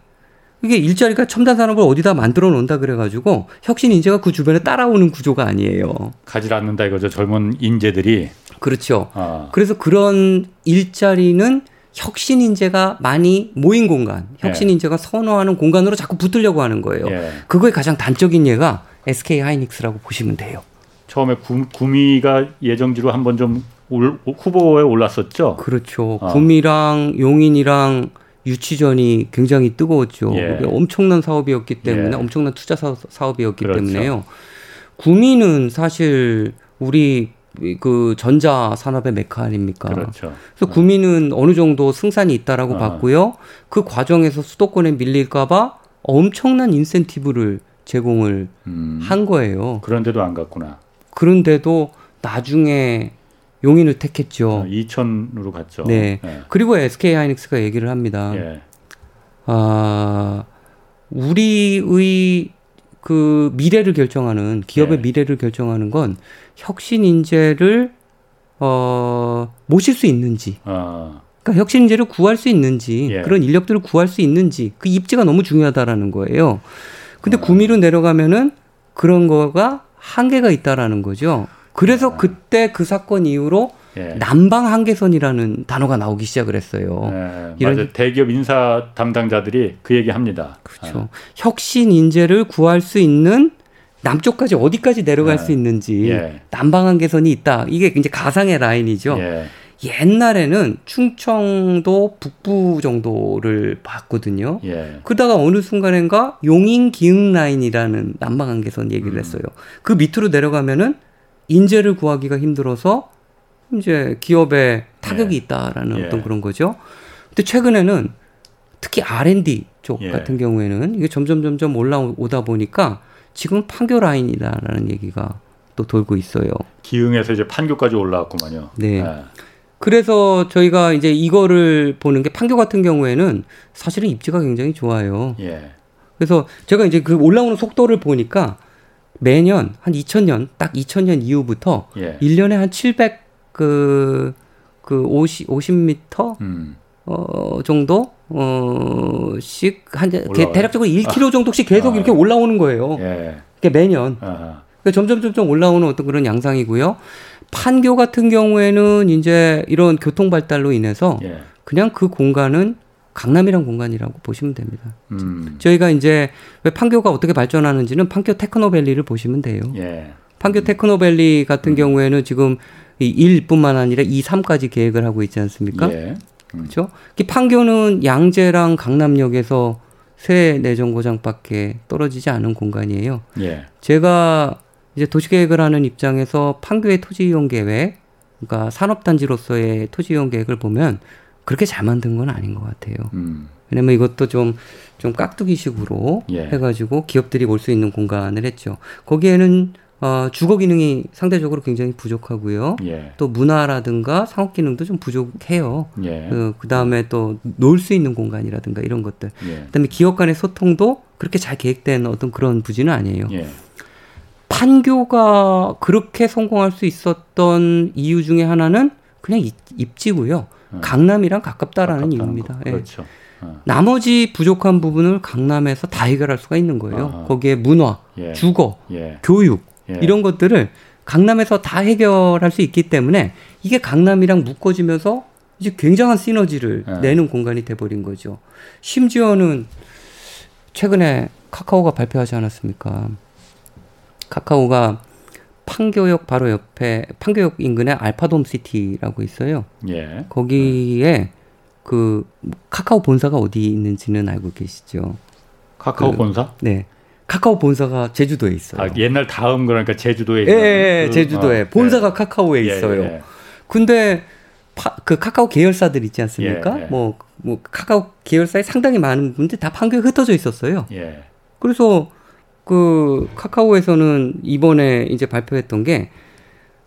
이게 일자리가 첨단 산업을 어디다 만들어 놓는다 그래가지고 혁신 인재가 그 주변에 따라오는 구조가 아니에요. 가지 않는다 이거죠. 젊은 인재들이. 그렇죠. 아. 그래서 그런 일자리는 혁신 인재가 많이 모인 공간, 혁신 예. 인재가 선호하는 공간으로 자꾸 붙으려고 하는 거예요. 예. 그거의 가장 단적인 예가 SK 하이닉스라고 보시면 돼요. 처음에 구, 구미가 예정지로 한번 좀 올, 후보에 올랐었죠. 그렇죠. 어. 구미랑 용인이랑 유치전이 굉장히 뜨거웠죠. 예. 엄청난 사업이었기 때문에 예. 엄청난 투자 사업, 이었기 그렇죠. 때문에요. 구미는 사실 우리 그 전자 산업의 메카 아닙니까? 그렇죠. 그래서 구미는 어느 정도 승산이 있다라고 어. 봤고요. 그 과정에서 수도권에 밀릴까봐 엄청난 인센티브를 제공을 음. 한 거예요. 그런데도 안 갔구나. 그런데도 나중에 용인을 택했죠. 어, 이천으로 갔죠. 네. 네. 그리고 SK 하이닉스가 얘기를 합니다. 예. 아, 우리의 그 미래를 결정하는 기업의 예. 미래를 결정하는 건 혁신 인재를 어 모실 수 있는지. 아. 그러니까 혁신 인재를 구할 수 있는지 예. 그런 인력들을 구할 수 있는지 그 입지가 너무 중요하다라는 거예요. 근데 아. 구미로 내려가면은 그런 거가 한계가 있다라는 거죠. 그래서 아. 그때 그 사건 이후로 예. 남방 한계선이라는 단어가 나오기 시작을 했어요. 예, 이런 맞아. 대기업 인사 담당자들이 그 얘기합니다. 그렇죠. 아. 혁신 인재를 구할 수 있는 남쪽까지 어디까지 내려갈 예. 수 있는지 예. 남방 한계선이 있다. 이게 이제 가상의 라인이죠. 예. 옛날에는 충청도 북부 정도를 봤거든요. 예. 그러다가 어느 순간엔가 용인 기흥 라인이라는 남방 한계선 얘기를 음. 했어요. 그 밑으로 내려가면은 인재를 구하기가 힘들어서 이제 기업에 타격이 예. 있다라는 예. 어떤 그런 거죠. 근데 최근에는 특히 R&D 쪽 예. 같은 경우에는 이게 점점 점점 올라오다 보니까 지금 판교 라인이다라는 얘기가 또 돌고 있어요. 기흥에서 이제 판교까지 올라왔구만요. 네. 네. 그래서 저희가 이제 이거를 보는 게 판교 같은 경우에는 사실은 입지가 굉장히 좋아요. 예. 그래서 제가 이제 그 올라오는 속도를 보니까 매년 한 2000년 딱 2000년 이후부터 예. 1년에 한 700 그, 그 50, 50m? 음. 어, 정도? 어, 씩, 한, 대, 대략적으로 1km 아. 정도씩 계속 아. 이렇게 올라오는 거예요. 예. 그게 매년. 그러니까 점점 점점 올라오는 어떤 그런 양상이고요. 판교 같은 경우에는 이제 이런 교통 발달로 인해서 예. 그냥 그 공간은 강남이란 공간이라고 보시면 됩니다. 음. 저희가 이제 왜 판교가 어떻게 발전하는지는 판교 테크노밸리를 보시면 돼요. 예. 판교 테크노밸리 같은 음. 경우에는 지금 이 1뿐만 아니라 2, 3까지 계획을 하고 있지 않습니까? 예. 음. 그렇죠? 판교는 양재랑 강남역에서 새 내정거장밖에 떨어지지 않은 공간이에요. 예. 제가 이제 도시계획을 하는 입장에서 판교의 토지 이용 계획, 그러니까 산업단지로서의 토지 이용 계획을 보면 그렇게 잘 만든 건 아닌 것 같아요. 음. 왜냐면 이것도 좀, 좀 깍두기식으로 예. 해가지고 기업들이 올 수 있는 공간을 했죠. 거기에는 어, 주거 기능이 상대적으로 굉장히 부족하고요. 예. 또 문화라든가 상업 기능도 좀 부족해요. 예. 그, 그 다음에 또 놀 수 있는 공간이라든가 이런 것들. 예. 그 다음에 기업 간의 소통도 그렇게 잘 계획된 어떤 그런 부지는 아니에요. 예. 판교가 그렇게 성공할 수 있었던 이유 중에 하나는 그냥 입지고요. 음. 강남이랑 가깝다라는 이유입니다. 예. 그렇죠. 어. 나머지 부족한 부분을 강남에서 다 해결할 수가 있는 거예요. 어. 거기에 문화, 예. 주거, 예. 교육 예. 이런 것들을 강남에서 다 해결할 수 있기 때문에 이게 강남이랑 묶어지면서 이제 굉장한 시너지를 예. 내는 공간이 돼버린 거죠. 심지어는 최근에 카카오가 발표하지 않았습니까? 카카오가 판교역 바로 옆에 판교역 인근에 알파돔 시티라고 있어요. 예. 거기에 그 카카오 본사가 어디 있는지는 알고 계시죠? 카카오 그, 본사? 네. 카카오 본사가 제주도에 있어요. 아, 옛날 다음 그러니까 제주도에 예, 예, 그, 제주도에 아, 본사가 예. 카카오에 예, 있어요. 예. 근데 파, 그 카카오 계열사들 있지 않습니까? 예, 뭐, 뭐 카카오 계열사에 상당히 많은 분들 다 판교에 흩어져 있었어요. 그래서 그 카카오에서는 이번에 이제 발표했던 게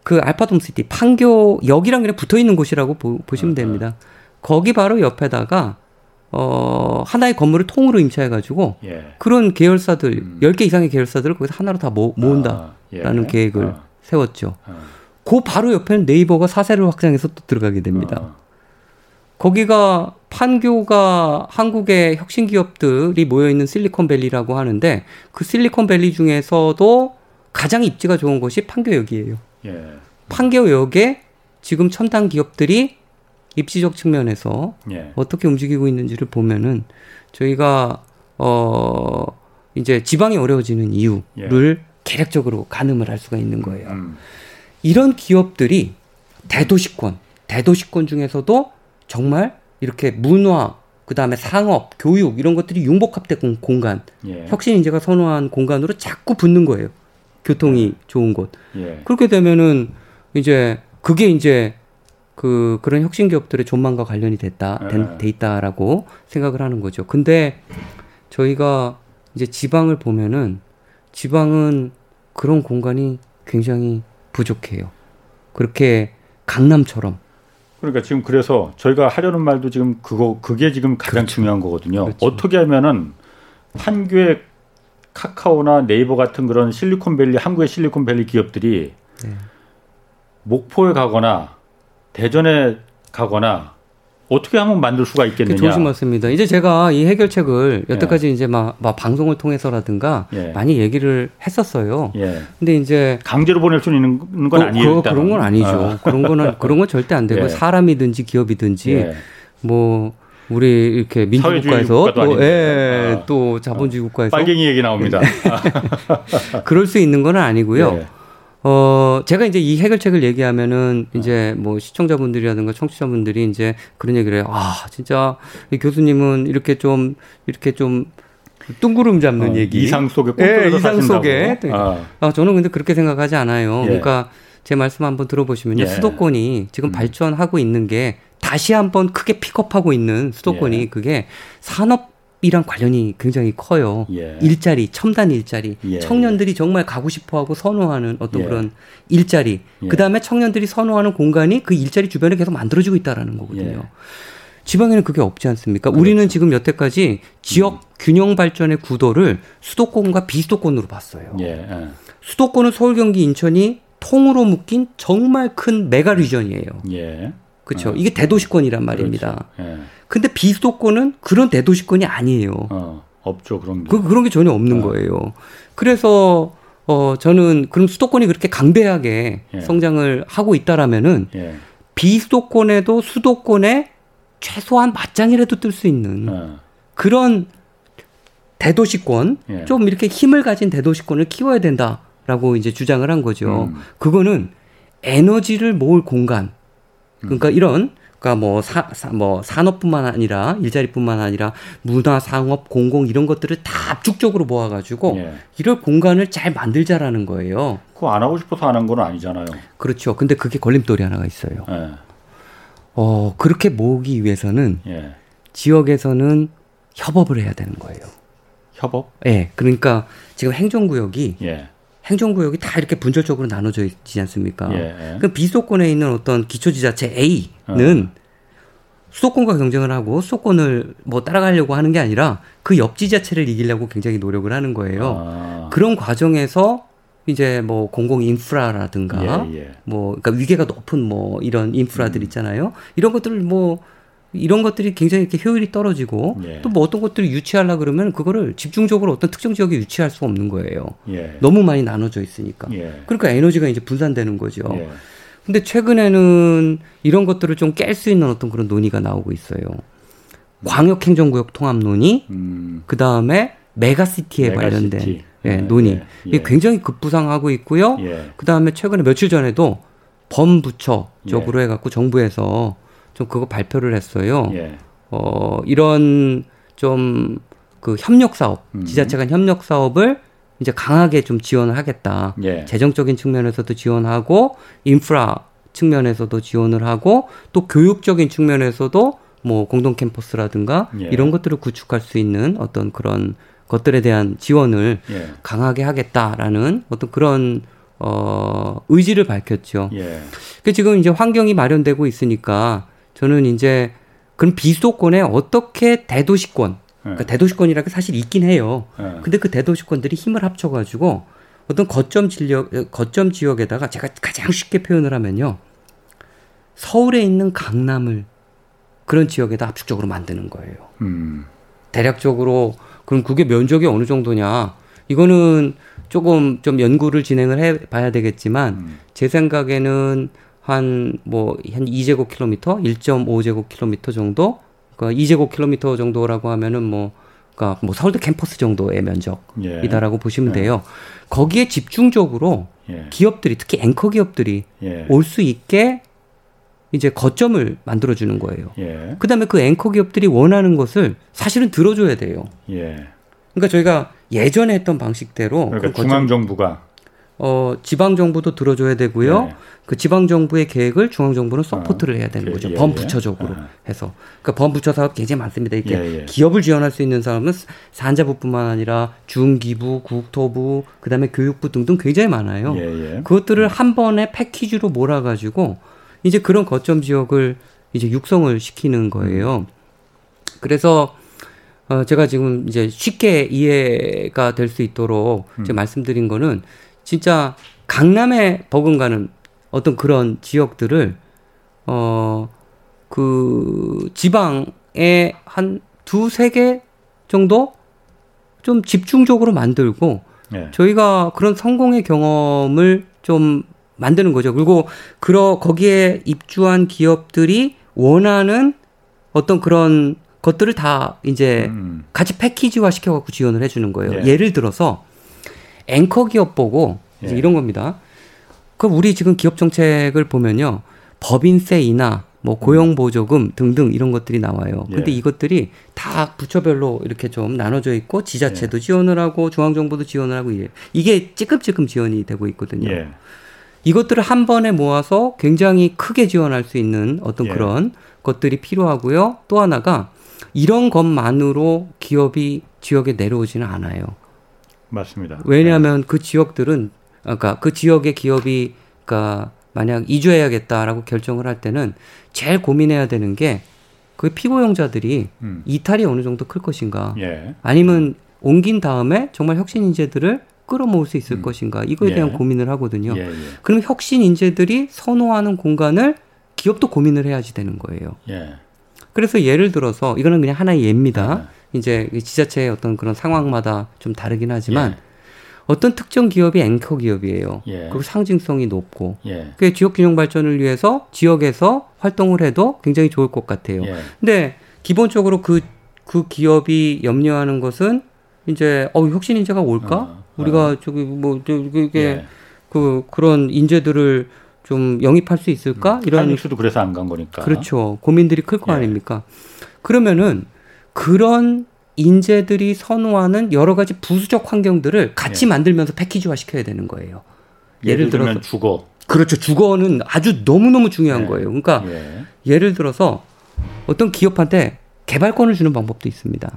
그 알파돔 시티 판교 역이랑 그냥 붙어 있는 곳이라고 보, 시면 아, 아. 됩니다. 거기 바로 옆에다가 어 하나의 건물을 통으로 임차해가지고 예. 그런 계열사들 음. 10개 이상의 계열사들을 거기서 하나로 다 모, 모은다라는 아, 예. 계획을 아. 세웠죠. 아. 그 바로 옆에는 네이버가 사세를 확장해서 또 들어가게 됩니다. 아. 거기가 판교가 한국의 혁신 기업들이 모여 있는 실리콘밸리라고 하는데 그 실리콘밸리 중에서도 가장 입지가 좋은 곳이 판교역이에요. 예. 판교역에 지금 첨단 기업들이 입지적 측면에서 예. 어떻게 움직이고 있는지를 보면은 저희가 어 이제 지방이 어려워지는 이유를 예. 계략적으로 가늠을 할 수가 있는 거예요. 음. 이런 기업들이 대도시권, 대도시권 중에서도 정말 이렇게 문화, 그 다음에 상업, 교육 이런 것들이 융복합된 공간, 예. 혁신 인재가 선호한 공간으로 자꾸 붙는 거예요. 교통이 예. 좋은 곳. 예. 그렇게 되면은 이제 그게 이제 그 그런 혁신 기업들의 전망과 관련이 됐다, 돼, 예. 돼 있다라고 생각을 하는 거죠. 근데 저희가 이제 지방을 보면은 지방은 그런 공간이 굉장히 부족해요. 그렇게 강남처럼 그러니까 지금 그래서 저희가 하려는 말도 지금 그거 그게 지금 가장 그렇죠. 중요한 거거든요. 그렇죠. 어떻게 하면은 판교의 카카오나 네이버 같은 그런 실리콘밸리 한국의 실리콘밸리 기업들이 네. 목포에 가거나 대전에 가거나 어떻게 하면 만들 수가 있겠느냐. 좋으신 말씀입니다. 이제 제가 이 해결책을 여태까지 예. 이제 막, 막, 방송을 통해서라든가 예. 많이 얘기를 했었어요. 예. 근데 이제 강제로 보낼 수 있는 건 그, 아니에요. 그, 그런 건 아니죠. 아. 그런 거는 그런 건 절대 안 되고 예. 사람이든지 기업이든지 예. 뭐 우리 이렇게 민주국가에서 또, 예, 아. 또 자본주의 국가에서 빨갱이 얘기 나옵니다. 그럴 수 있는 건 아니고요. 예. 어, 제가 이제 이 해결책을 얘기하면은 이제 뭐 시청자분들이라든가 청취자분들이 이제 그런 얘기를 해요. 아, 진짜 이 교수님은 이렇게 좀, 이렇게 좀 뚱구름 잡는 어, 얘기. 이상 속에 예, 이상 속에. 아. 아. 저는 근데 그렇게 생각하지 않아요. 예. 그러니까 제 말씀 한번 들어보시면요. 예. 수도권이 지금 음. 발전하고 있는 게 다시 한번 크게 픽업하고 있는 수도권이 예. 그게 산업 이랑 관련이 굉장히 커요. 예. 일자리, 첨단 일자리, 예. 청년들이 정말 가고 싶어하고 선호하는 어떤 예. 그런 일자리. 예. 그 다음에 청년들이 선호하는 공간이 그 일자리 주변에 계속 만들어지고 있다라는 거거든요. 예. 지방에는 그게 없지 않습니까? 그렇죠. 우리는 지금 여태까지 지역 음. 균형 발전의 구도를 수도권과 비수도권으로 봤어요. 예. 수도권은 서울, 경기, 인천이 통으로 묶인 정말 큰 메가 리전이에요. 예. 그렇죠. 어. 이게 대도시권이란 말입니다. 그렇죠. 예. 근데 비수도권은 그런 대도시권이 아니에요. 어, 없죠 그런 게. 그, 그런 게 전혀 없는 어. 거예요. 그래서 어 저는 그럼 수도권이 그렇게 강대하게 예. 성장을 하고 있다라면은 예. 비수도권에도 수도권에 최소한 맞짱이라도 뜰 수 있는 어. 그런 대도시권 예. 좀 이렇게 힘을 가진 대도시권을 키워야 된다라고 이제 주장을 한 거죠. 음. 그거는 에너지를 모을 공간 그러니까 음. 이런 그러니까 뭐, 사, 사, 뭐 산업뿐만 아니라 일자리뿐만 아니라 문화, 상업, 공공 이런 것들을 다 압축적으로 모아가지고 예. 이럴 공간을 잘 만들자라는 거예요. 그거 안 하고 싶어서 안 한 건 아니잖아요. 그렇죠. 근데 그게 걸림돌이 하나가 있어요. 예. 어 그렇게 모으기 위해서는 예. 지역에서는 협업을 해야 되는 거예요. 협업? 예. 그러니까 지금 행정구역이 예. 행정구역이 다 이렇게 분절적으로 나눠져 있지 않습니까? 예. 그 비수도권에 있는 어떤 기초지자체 A는 어. 수도권과 경쟁을 하고 수도권을 뭐 따라가려고 하는 게 아니라 그 옆 지자체를 이기려고 굉장히 노력을 하는 거예요. 아. 그런 과정에서 이제 뭐 공공 인프라라든가 예, 예. 뭐 그러니까 위계가 높은 뭐 이런 인프라들 음. 있잖아요. 이런 것들을 뭐 이런 것들이 굉장히 이렇게 효율이 떨어지고 예. 또뭐 어떤 것들을 유치하려 그러면 그거를 집중적으로 어떤 특정 지역에 유치할 수 없는 거예요. 예. 너무 많이 나눠져 있으니까. 예. 그러니까 에너지가 이제 분산되는 거죠. 예. 근데 최근에는 이런 것들을 좀 깰 수 있는 어떤 그런 논의가 나오고 있어요. 광역행정구역 통합 논의, 음. 그 다음에 메가시티에 메가시티. 관련된 예, 논의. 예. 이게 굉장히 급부상하고 있고요. 예. 그 다음에 최근에 며칠 전에도 범부처적으로 예. 해갖고 정부에서 좀 그거 발표를 했어요. 예. 어, 이런 좀 그 협력 사업, 음. 지자체 간 협력 사업을 이제 강하게 좀 지원을 하겠다. 예. 재정적인 측면에서도 지원하고 인프라 측면에서도 지원을 하고 또 교육적인 측면에서도 뭐 공동 캠퍼스라든가 예. 이런 것들을 구축할 수 있는 어떤 그런 것들에 대한 지원을 예. 강하게 하겠다라는 어떤 그런 어 의지를 밝혔죠. 예. 그 지금 이제 환경이 마련되고 있으니까 저는 이제 그럼 비수도권에 어떻게 대도시권, 그러니까 네. 대도시권이라는 게 사실 있긴 해요. 네. 근데 그 대도시권들이 힘을 합쳐가지고 어떤 거점 진력, 거점 지역에다가 제가 가장 쉽게 표현을 하면요. 서울에 있는 강남을 그런 지역에다 압축적으로 만드는 거예요. 음. 대략적으로 그럼 그게 면적이 어느 정도냐? 이거는 조금 좀 연구를 진행을 해 봐야 되겠지만 음. 제 생각에는 한, 뭐, 한 2제곱 킬로미터, 1.5제곱 킬로미터 정도? 그러니까 2제곱 킬로미터 정도라고 하면은 뭐, 그러니까 뭐 서울대 캠퍼스 정도의 면적이다라고 예. 보시면 예. 돼요. 거기에 집중적으로 예. 기업들이, 특히 앵커 기업들이 예. 올수 있게 이제 거점을 만들어 주는 거예요. 예. 그 다음에 그 앵커 기업들이 원하는 것을 사실은 들어줘야 돼요. 예. 그러니까 저희가 예전에 했던 방식대로 그러니까 그 중앙 정부가 어, 지방 정부도 들어줘야 되고요. 네. 그 지방 정부의 계획을 중앙 정부는 support를 어, 해야 되는 그, 거죠. 예, 범부처적으로 예. 해서. 그러니까 범부처 사업 굉장히 많습니다. 이렇게 예, 예. 기업을 지원할 수 있는 사람은 산자부뿐만 아니라 중기부, 국토부, 그다음에 교육부 등등 굉장히 많아요. 예, 예. 그것들을 한 번에 패키지로 몰아가지고 이제 그런 거점 지역을 이제 육성을 시키는 거예요. 그래서 어, 제가 지금 이제 쉽게 이해가 될 수 있도록 음. 제가 말씀드린 거는 진짜 강남에 버금가는 어떤 그런 지역들을 어 그 지방에 한 두세 개 정도 좀 집중적으로 만들고 네. 저희가 그런 성공의 경험을 좀 만드는 거죠. 그리고 그러 거기에 입주한 기업들이 원하는 어떤 그런 것들을 다 이제 음. 같이 패키지화 시켜갖고 지원을 해주는 거예요. 네. 예를 들어서 앵커 기업 보고 예. 이런 겁니다. 그 우리 지금 기업 정책을 보면요. 법인세 인하, 뭐 고용 보조금 등등 이런 것들이 나와요. 근데 예. 이것들이 다 부처별로 이렇게 좀 나눠져 있고 지자체도 예. 지원을 하고 중앙 정부도 지원을 하고 이래. 이게 찌끔찌끔 지원이 되고 있거든요. 예. 이것들을 한 번에 모아서 굉장히 크게 지원할 수 있는 어떤 예. 그런 것들이 필요하고요. 또 하나가 이런 것만으로 기업이 지역에 내려오지는 않아요. 맞습니다. 왜냐하면 네. 그 지역들은 그러니까 그 지역의 기업이 그러니까 만약 이주해야겠다라고 결정을 할 때는 제일 고민해야 되는 게 그 피고용자들이 음. 이탈이 어느 정도 클 것인가, 예. 아니면 옮긴 다음에 정말 혁신 인재들을 끌어모을 수 있을 음. 것인가 이거에 예. 대한 고민을 하거든요. 예, 예. 그럼 혁신 인재들이 선호하는 공간을 기업도 고민을 해야지 되는 거예요. 예. 그래서 예를 들어서 이거는 그냥 하나의 예입니다. 예. 이제 지자체의 어떤 그런 상황마다 좀 다르긴 하지만 어떤 특정 기업이 앵커 기업이에요. 예. 그리고 상징성이 높고, 예. 그 지역 균형 발전을 위해서 지역에서 활동을 해도 굉장히 좋을 것 같아요. 예. 근데 기본적으로 그, 그 기업이 염려하는 것은 이제, 어, 혁신 인재가 올까? 어, 우리가 어. 저기 뭐, 저, 이게 예. 그, 그런 인재들을 좀 영입할 수 있을까? 음, 이런. 수도 그래서 안 간 거니까. 그렇죠. 고민들이 클거 예. 아닙니까? 그러면은 그런 인재들이 선호하는 여러 가지 부수적 환경들을 같이 예. 만들면서 패키지화 시켜야 되는 거예요. 예를, 예를 들어서 주거. 그렇죠. 주거는 아주 너무너무 중요한 예. 거예요. 그러니까 예. 예를 들어서 어떤 기업한테 개발권을 주는 방법도 있습니다.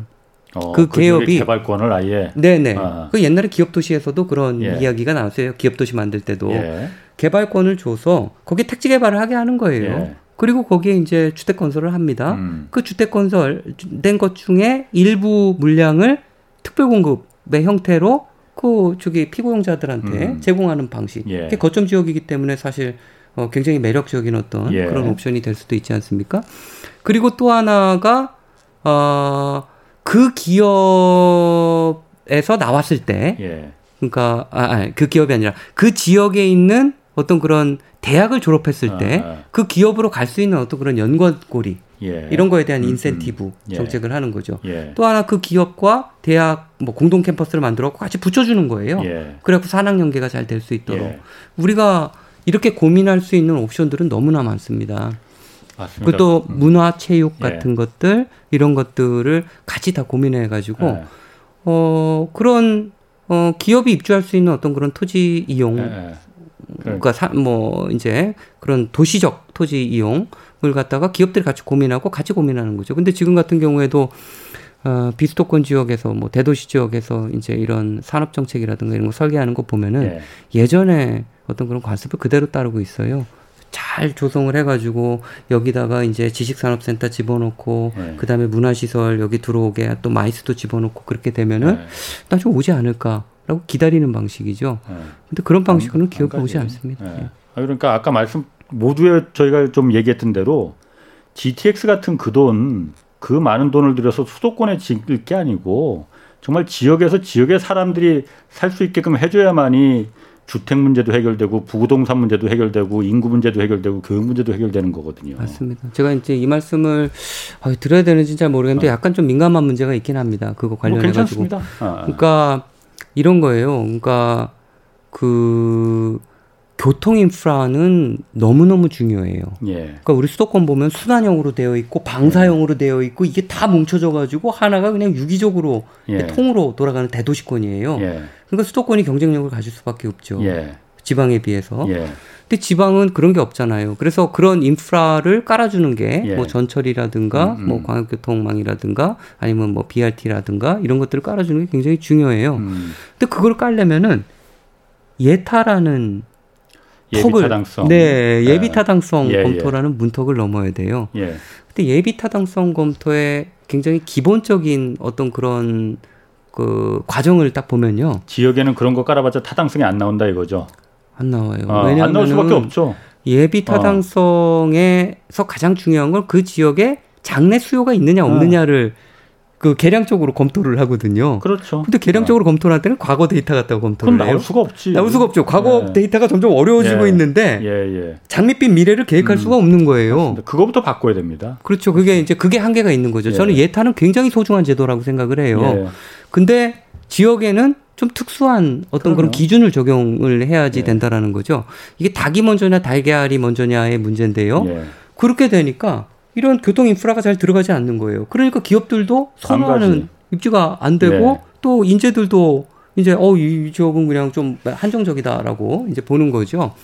어, 그, 그 기업이 개발권을 아예 네네. 아. 그 옛날에 기업 도시에서도 그런 예. 이야기가 나왔어요. 기업 도시 만들 때도 예. 개발권을 줘서 거기 택지 개발을 하게 하는 거예요. 예. 그리고 거기에 이제 주택 건설을 합니다. 음. 그 주택 건설된 것 중에 일부 물량을 특별 공급의 형태로 그 저기 피고용자들한테 음. 제공하는 방식. 예. 그게 거점 지역이기 때문에 사실 어, 굉장히 매력적인 어떤 예. 그런 옵션이 될 수도 있지 않습니까? 그리고 또 하나가 어, 그 기업에서 나왔을 때, 예. 그러니까 아, 아니, 그 기업이 아니라 그 지역에 있는 어떤 그런 대학을 졸업했을 때그 아, 아. 기업으로 갈 수 있는 어떤 그런 연관고리 예. 이런 거에 대한 음, 인센티브 음, 음. 정책을 하는 거죠. 예. 또 하나 그 기업과 대학 뭐 공동 캠퍼스를 만들어 같이 붙여주는 거예요. 예. 그래갖고 산학 연계가 잘 될 수 있도록 예. 우리가 이렇게 고민할 수 있는 옵션들은 너무나 많습니다. 그리고 또 음. 문화 체육 예. 같은 것들 이런 것들을 같이 다 고민해 가지고 예. 어 그런 어 기업이 입주할 수 있는 어떤 그런 토지 이용 그러니까 사, 뭐 이제 그런 도시적 토지 이용을 갖다가 기업들이 같이 고민하고 같이 고민하는 거죠. 근데 지금 같은 경우에도 어, 비수도권 지역에서 뭐 대도시 지역에서 이제 이런 산업 정책이라든가 이런 거 설계하는 거 보면은 예. 예전에 어떤 그런 관습을 그대로 따르고 있어요. 잘 조성을 해가지고 여기다가 이제 지식산업센터 집어넣고 네. 그다음에 문화시설 여기 들어오게 또 마이스도 집어넣고 그렇게 되면은 네. 나중 오지 않을까 라고 기다리는 방식이죠. 네. 근데 그런 방식으로는 기업이 오지 않습니다. 네. 네. 그러니까 아까 말씀 모두에 저희가 좀 얘기했던 대로 GTX 같은 그 돈, 그 많은 돈을 들여서 수도권에 짓을 게 아니고 정말 지역에서 지역의 사람들이 살 수 있게끔 해줘야만이 주택 문제도 해결되고 부동산 문제도 해결되고 인구 문제도 해결되고 교육 문제도 해결되는 거거든요. 맞습니다. 제가 이제 이 말씀을 아, 들어야 되는지 잘 모르겠는데 어. 약간 좀 민감한 문제가 있긴 합니다. 그거 관련해 가지고. 뭐 아. 그러니까 이런 거예요. 그러니까 그 교통 인프라는 너무너무 중요해요. 예. 그러니까 우리 수도권 보면 순환형으로 되어 있고 방사형으로 되어 있고 이게 다 뭉쳐져 가지고 하나가 그냥 유기적으로 예. 통으로 돌아가는 대도시권이에요. 예. 그러니까 수도권이 경쟁력을 가질 수밖에 없죠. 예. 지방에 비해서. 예. 근데 지방은 그런 게 없잖아요. 그래서 그런 인프라를 깔아주는 게뭐 예. 전철이라든가 음, 음. 뭐 광역교통망이라든가 아니면 뭐 BRT라든가 이런 것들을 깔아주는 게 굉장히 중요해요. 음. 근데 그걸 깔려면은 예타라는 예비 타당성. 네, 네, 예비 타당성 예, 검토라는 예. 문턱을 넘어야 돼요. 예. 근데 예비 타당성 검토에 굉장히 기본적인 어떤 그런 그 과정을 딱 보면요. 지역에는 그런 거 깔아봤자 타당성이 안 나온다 이거죠. 안 나와요. 아, 왜냐하면 안 나올 수밖에 없죠. 예비 어. 타당성에서 어. 가장 중요한 건 그 지역에 장래 수요가 있느냐 없느냐를 어. 그 계량적으로 검토를 하거든요. 그렇죠. 근데 계량적으로 어. 검토를 할 때는 과거 데이터 갖다가 검토를 해요. 나올 수가 없지. 나올 수가 없죠. 과거 예. 데이터가 점점 어려워지고 예. 있는데 예, 예. 장밋빛 미래를 계획할 음. 수가 없는 거예요. 맞습니다. 그거부터 바꿔야 됩니다. 그렇죠. 그게 이제 그게 한계가 있는 거죠. 저는 예. 예타는 굉장히 소중한 제도라고 생각을 해요. 예. 근데 지역에는 좀 특수한 어떤 그럼요. 그런 기준을 적용을 해야지 예. 된다라는 거죠. 이게 닭이 먼저냐 달걀이 먼저냐의 문제인데요. 예. 그렇게 되니까 이런 교통 인프라가 잘 들어가지 않는 거예요. 그러니까 기업들도 선호하는 입지가 안 되고 예. 또 인재들도 이제 어 이 지역은 그냥 좀 한정적이다라고 이제 보는 거죠.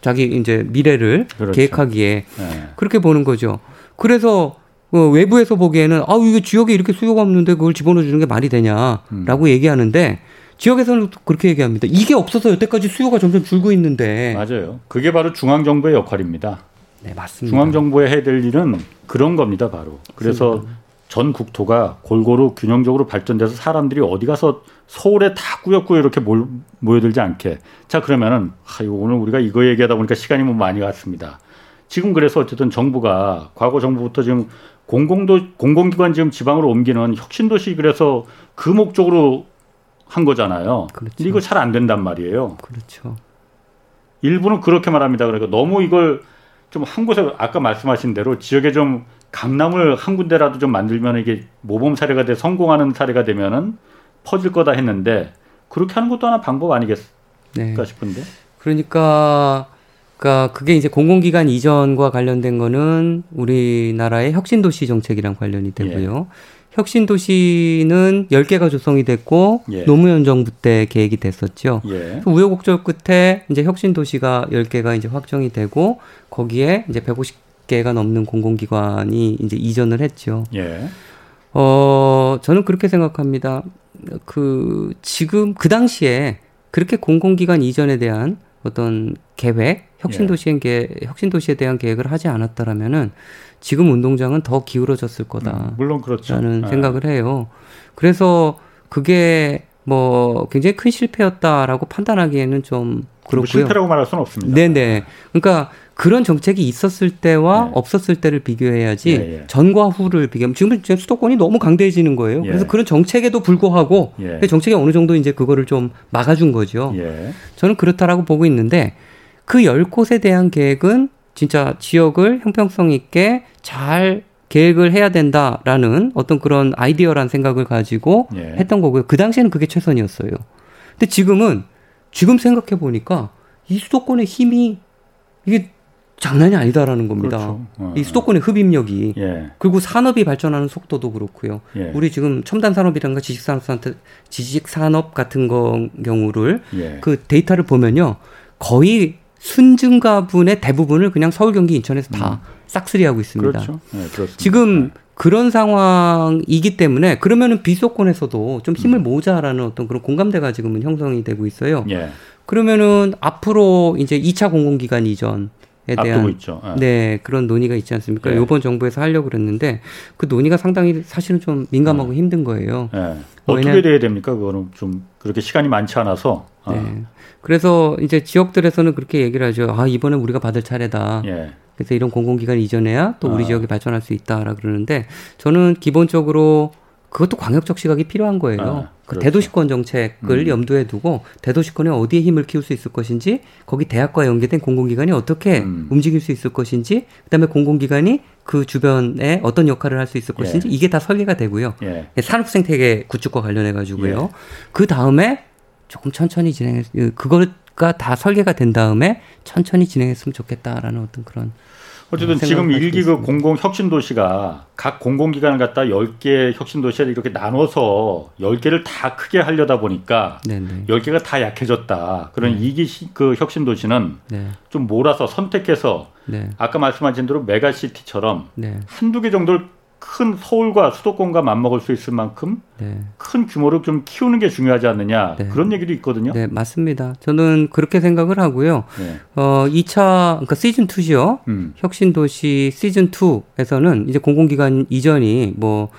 자기 이제 미래를 그렇죠. 계획하기에 예. 그렇게 보는 거죠. 그래서 어, 외부에서 보기에는 아 이게 지역에 이렇게 수요가 없는데 그걸 집어넣어 주는 게 말이 되냐라고 음. 얘기하는데 지역에서는 그렇게 얘기합니다. 이게 없어서 여태까지 수요가 점점 줄고 있는데 맞아요. 그게 바로 중앙 정부의 역할입니다. 네 맞습니다. 중앙 정부에 해야 될 일은 그런 겁니다, 바로. 그래서 맞습니다. 전 국토가 골고루 균형적으로 발전돼서 사람들이 어디 가서 서울에 다 꾸역꾸역 이렇게 모여들지 않게. 자 그러면은 아 이거 오늘 우리가 이거 얘기하다 보니까 시간이 뭐 많이 갔습니다. 지금 그래서 어쨌든 정부가 과거 정부부터 지금 공공도 공공기관 지금 지방으로 옮기는 혁신도시 그래서 그 목적으로 한 거잖아요. 그렇죠. 이거 잘 안 된단 말이에요. 그렇죠. 일부는 그렇게 말합니다. 그러니까 너무 이걸 좀 한 곳에 아까 말씀하신 대로 지역에 좀 강남을 한 군데라도 좀 만들면 이게 모범 사례가 돼 성공하는 사례가 되면은 퍼질 거다 했는데 그렇게 하는 것도 하나 방법 아니겠을까 네. 싶은데. 그러니까 그러니까 그게 이제 공공기관 이전과 관련된 거는 우리나라의 혁신도시 정책이랑 관련이 되고요. 예. 혁신도시는 10개가 조성이 됐고 예. 노무현 정부 때 계획이 됐었죠. 예. 우여곡절 끝에 이제 혁신도시가 10개가 이제 확정이 되고 거기에 이제 150개가 넘는 공공기관이 이제 이전을 했죠. 예. 어, 저는 그렇게 생각합니다. 그 지금 그 당시에 그렇게 공공기관 이전에 대한 어떤 계획, 혁신도시에 예. 혁신도시에 대한 계획을 하지 않았다라면은 지금 운동장은 더 기울어졌을 거다. 음, 물론 그렇죠. 라는 네. 생각을 해요. 그래서 그게 뭐 굉장히 큰 실패였다라고 판단하기에는 좀뭐 그렇고요. 실패라고 말할 수는 없습니다. 네네. 그러니까 그런 정책이 있었을 때와 네. 없었을 때를 비교해야지 네, 예. 전과 후를 비교하면 지금 수도권이 너무 강대해지는 거예요. 예. 그래서 그런 정책에도 불구하고 예. 정책이 어느 정도 이제 그거를 좀 막아준 거죠. 예. 저는 그렇다라고 보고 있는데 그 열 곳에 대한 계획은 진짜 지역을 형평성 있게 잘 계획을 해야 된다라는 어떤 그런 아이디어란 생각을 가지고 예. 했던 거고요. 그 당시에는 그게 최선이었어요. 근데 지금은 지금 생각해 보니까 이 수도권의 힘이 이게 장난이 아니다라는 겁니다. 그렇죠. 어, 이 수도권의 흡입력이 예. 그리고 산업이 발전하는 속도도 그렇고요. 예. 우리 지금 첨단 산업이란가 지식 산업 지식 산업 같은 거 경우를 예. 그 데이터를 보면요. 거의 순증가분의 대부분을 그냥 서울, 경기, 인천에서 다 음. 싹쓸이하고 있습니다. 그렇죠. 네, 지금 네. 그런 상황이기 때문에 그러면은 비수도권에서도 좀 힘을 음. 모자라는 어떤 그런 공감대가 지금은 형성이 되고 있어요. 예. 그러면은 앞으로 이제 2차 공공기관 이전 에 대한 네. 네. 그런 논의가 있지 않습니까? 네. 이번 정부에서 하려고 그랬는데 그 논의가 상당히 사실은 좀 민감하고 네. 힘든 거예요. 네. 어떻게 돼야 됩니까? 그거는 좀 그렇게 시간이 많지 않아서. 아. 네. 그래서 이제 지역들에서는 그렇게 얘기를 하죠. 아 이번에 우리가 받을 차례다. 예. 그래서 이런 공공기관 이전해야 또 우리 아. 지역이 발전할 수 있다라 그러는데 저는 기본적으로 그것도 광역적 시각이 필요한 거예요. 아, 그 그렇죠. 대도시권 정책을 음. 염두에 두고 대도시권에 어디에 힘을 키울 수 있을 것인지 거기 대학과 연계된 공공기관이 어떻게 음. 움직일 수 있을 것인지 그다음에 공공기관이 그 주변에 어떤 역할을 할 수 있을 것인지 예. 이게 다 설계가 되고요. 예. 산업생태계 구축과 관련해 가지고요. 예. 그 다음에 조금 천천히 진행했 그거가 다 설계가 된 다음에 천천히 진행했으면 좋겠다라는 어떤 그런 어쨌든 지금 일기 그 공공 혁신 도시가 각 공공기관을 갖다 10개 혁신 도시를 이렇게 나눠서 10개를 다 크게 하려다 보니까 네네. 10개가 다 약해졌다. 그런 네. 이기 그 혁신 도시는 네. 좀 몰아서 선택해서 네. 아까 말씀하신 대로 메가시티처럼 네. 한두 개 정도를 큰 서울과 수도권과 맞먹을 수 있을 만큼 네. 큰 규모를 좀 키우는 게 중요하지 않느냐 네. 그런 얘기도 있거든요. 네, 맞습니다. 저는 그렇게 생각을 하고요. 네. 어, 2차 그러니까 시즌 2죠. 음. 혁신 도시 시즌 2에서는 이제 공공기관 이전이 뭐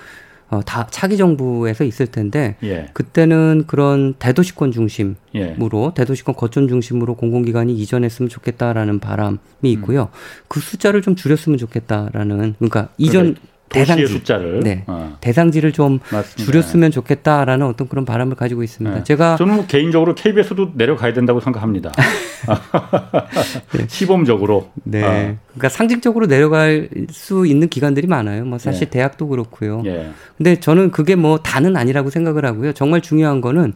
어, 다 차기 정부에서 있을 텐데 예. 그때는 그런 대도시권 중심으로 예. 대도시권 거점 중심으로 공공기관이 이전했으면 좋겠다라는 바람이 있고요. 음. 그 숫자를 좀 줄였으면 좋겠다라는 그러니까 이전 그러니까 대상지 숫자를 네. 어. 대상지를 좀 맞습니다. 줄였으면 좋겠다라는 어떤 그런 바람을 가지고 있습니다. 네. 제가 저는 뭐 개인적으로 KBS도 내려가야 된다고 생각합니다. 네. 시범적으로. 네. 어. 그러니까 상징적으로 내려갈 수 있는 기관들이 많아요. 뭐 사실 예. 대학도 그렇고요. 예. 근데 저는 그게 뭐 다는 아니라고 생각을 하고요. 정말 중요한 거는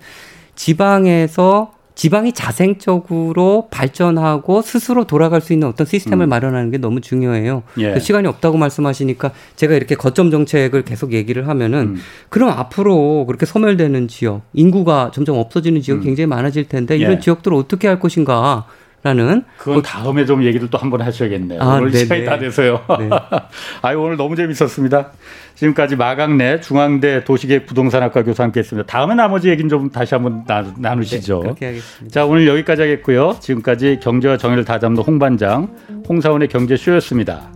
지방에서 지방이 자생적으로 발전하고 스스로 돌아갈 수 있는 어떤 시스템을 음. 마련하는 게 너무 중요해요. 예. 그 시간이 없다고 말씀하시니까 제가 이렇게 거점 정책을 계속 얘기를 하면은 음. 그럼 앞으로 그렇게 소멸되는 지역, 인구가 점점 없어지는 지역 이 음. 굉장히 많아질 텐데 이런 예. 지역들을 어떻게 할 것인가 라는 그건 뭐, 다음에 좀 얘기를 또 한번 하셔야겠네요. 아, 오늘 네네. 시간이 다 돼서요. 네. 아유 오늘 너무 재밌었습니다. 지금까지 마강래 중앙대 도시계획 부동산학과 교수 함께했습니다. 다음에 나머지 얘기는 좀 다시 한번 나, 누시죠 네, 그렇게 하겠습니다. 자 오늘 여기까지 하겠고요. 지금까지 경제와 정의를 다잡는 홍반장 홍사원의 경제쇼였습니다.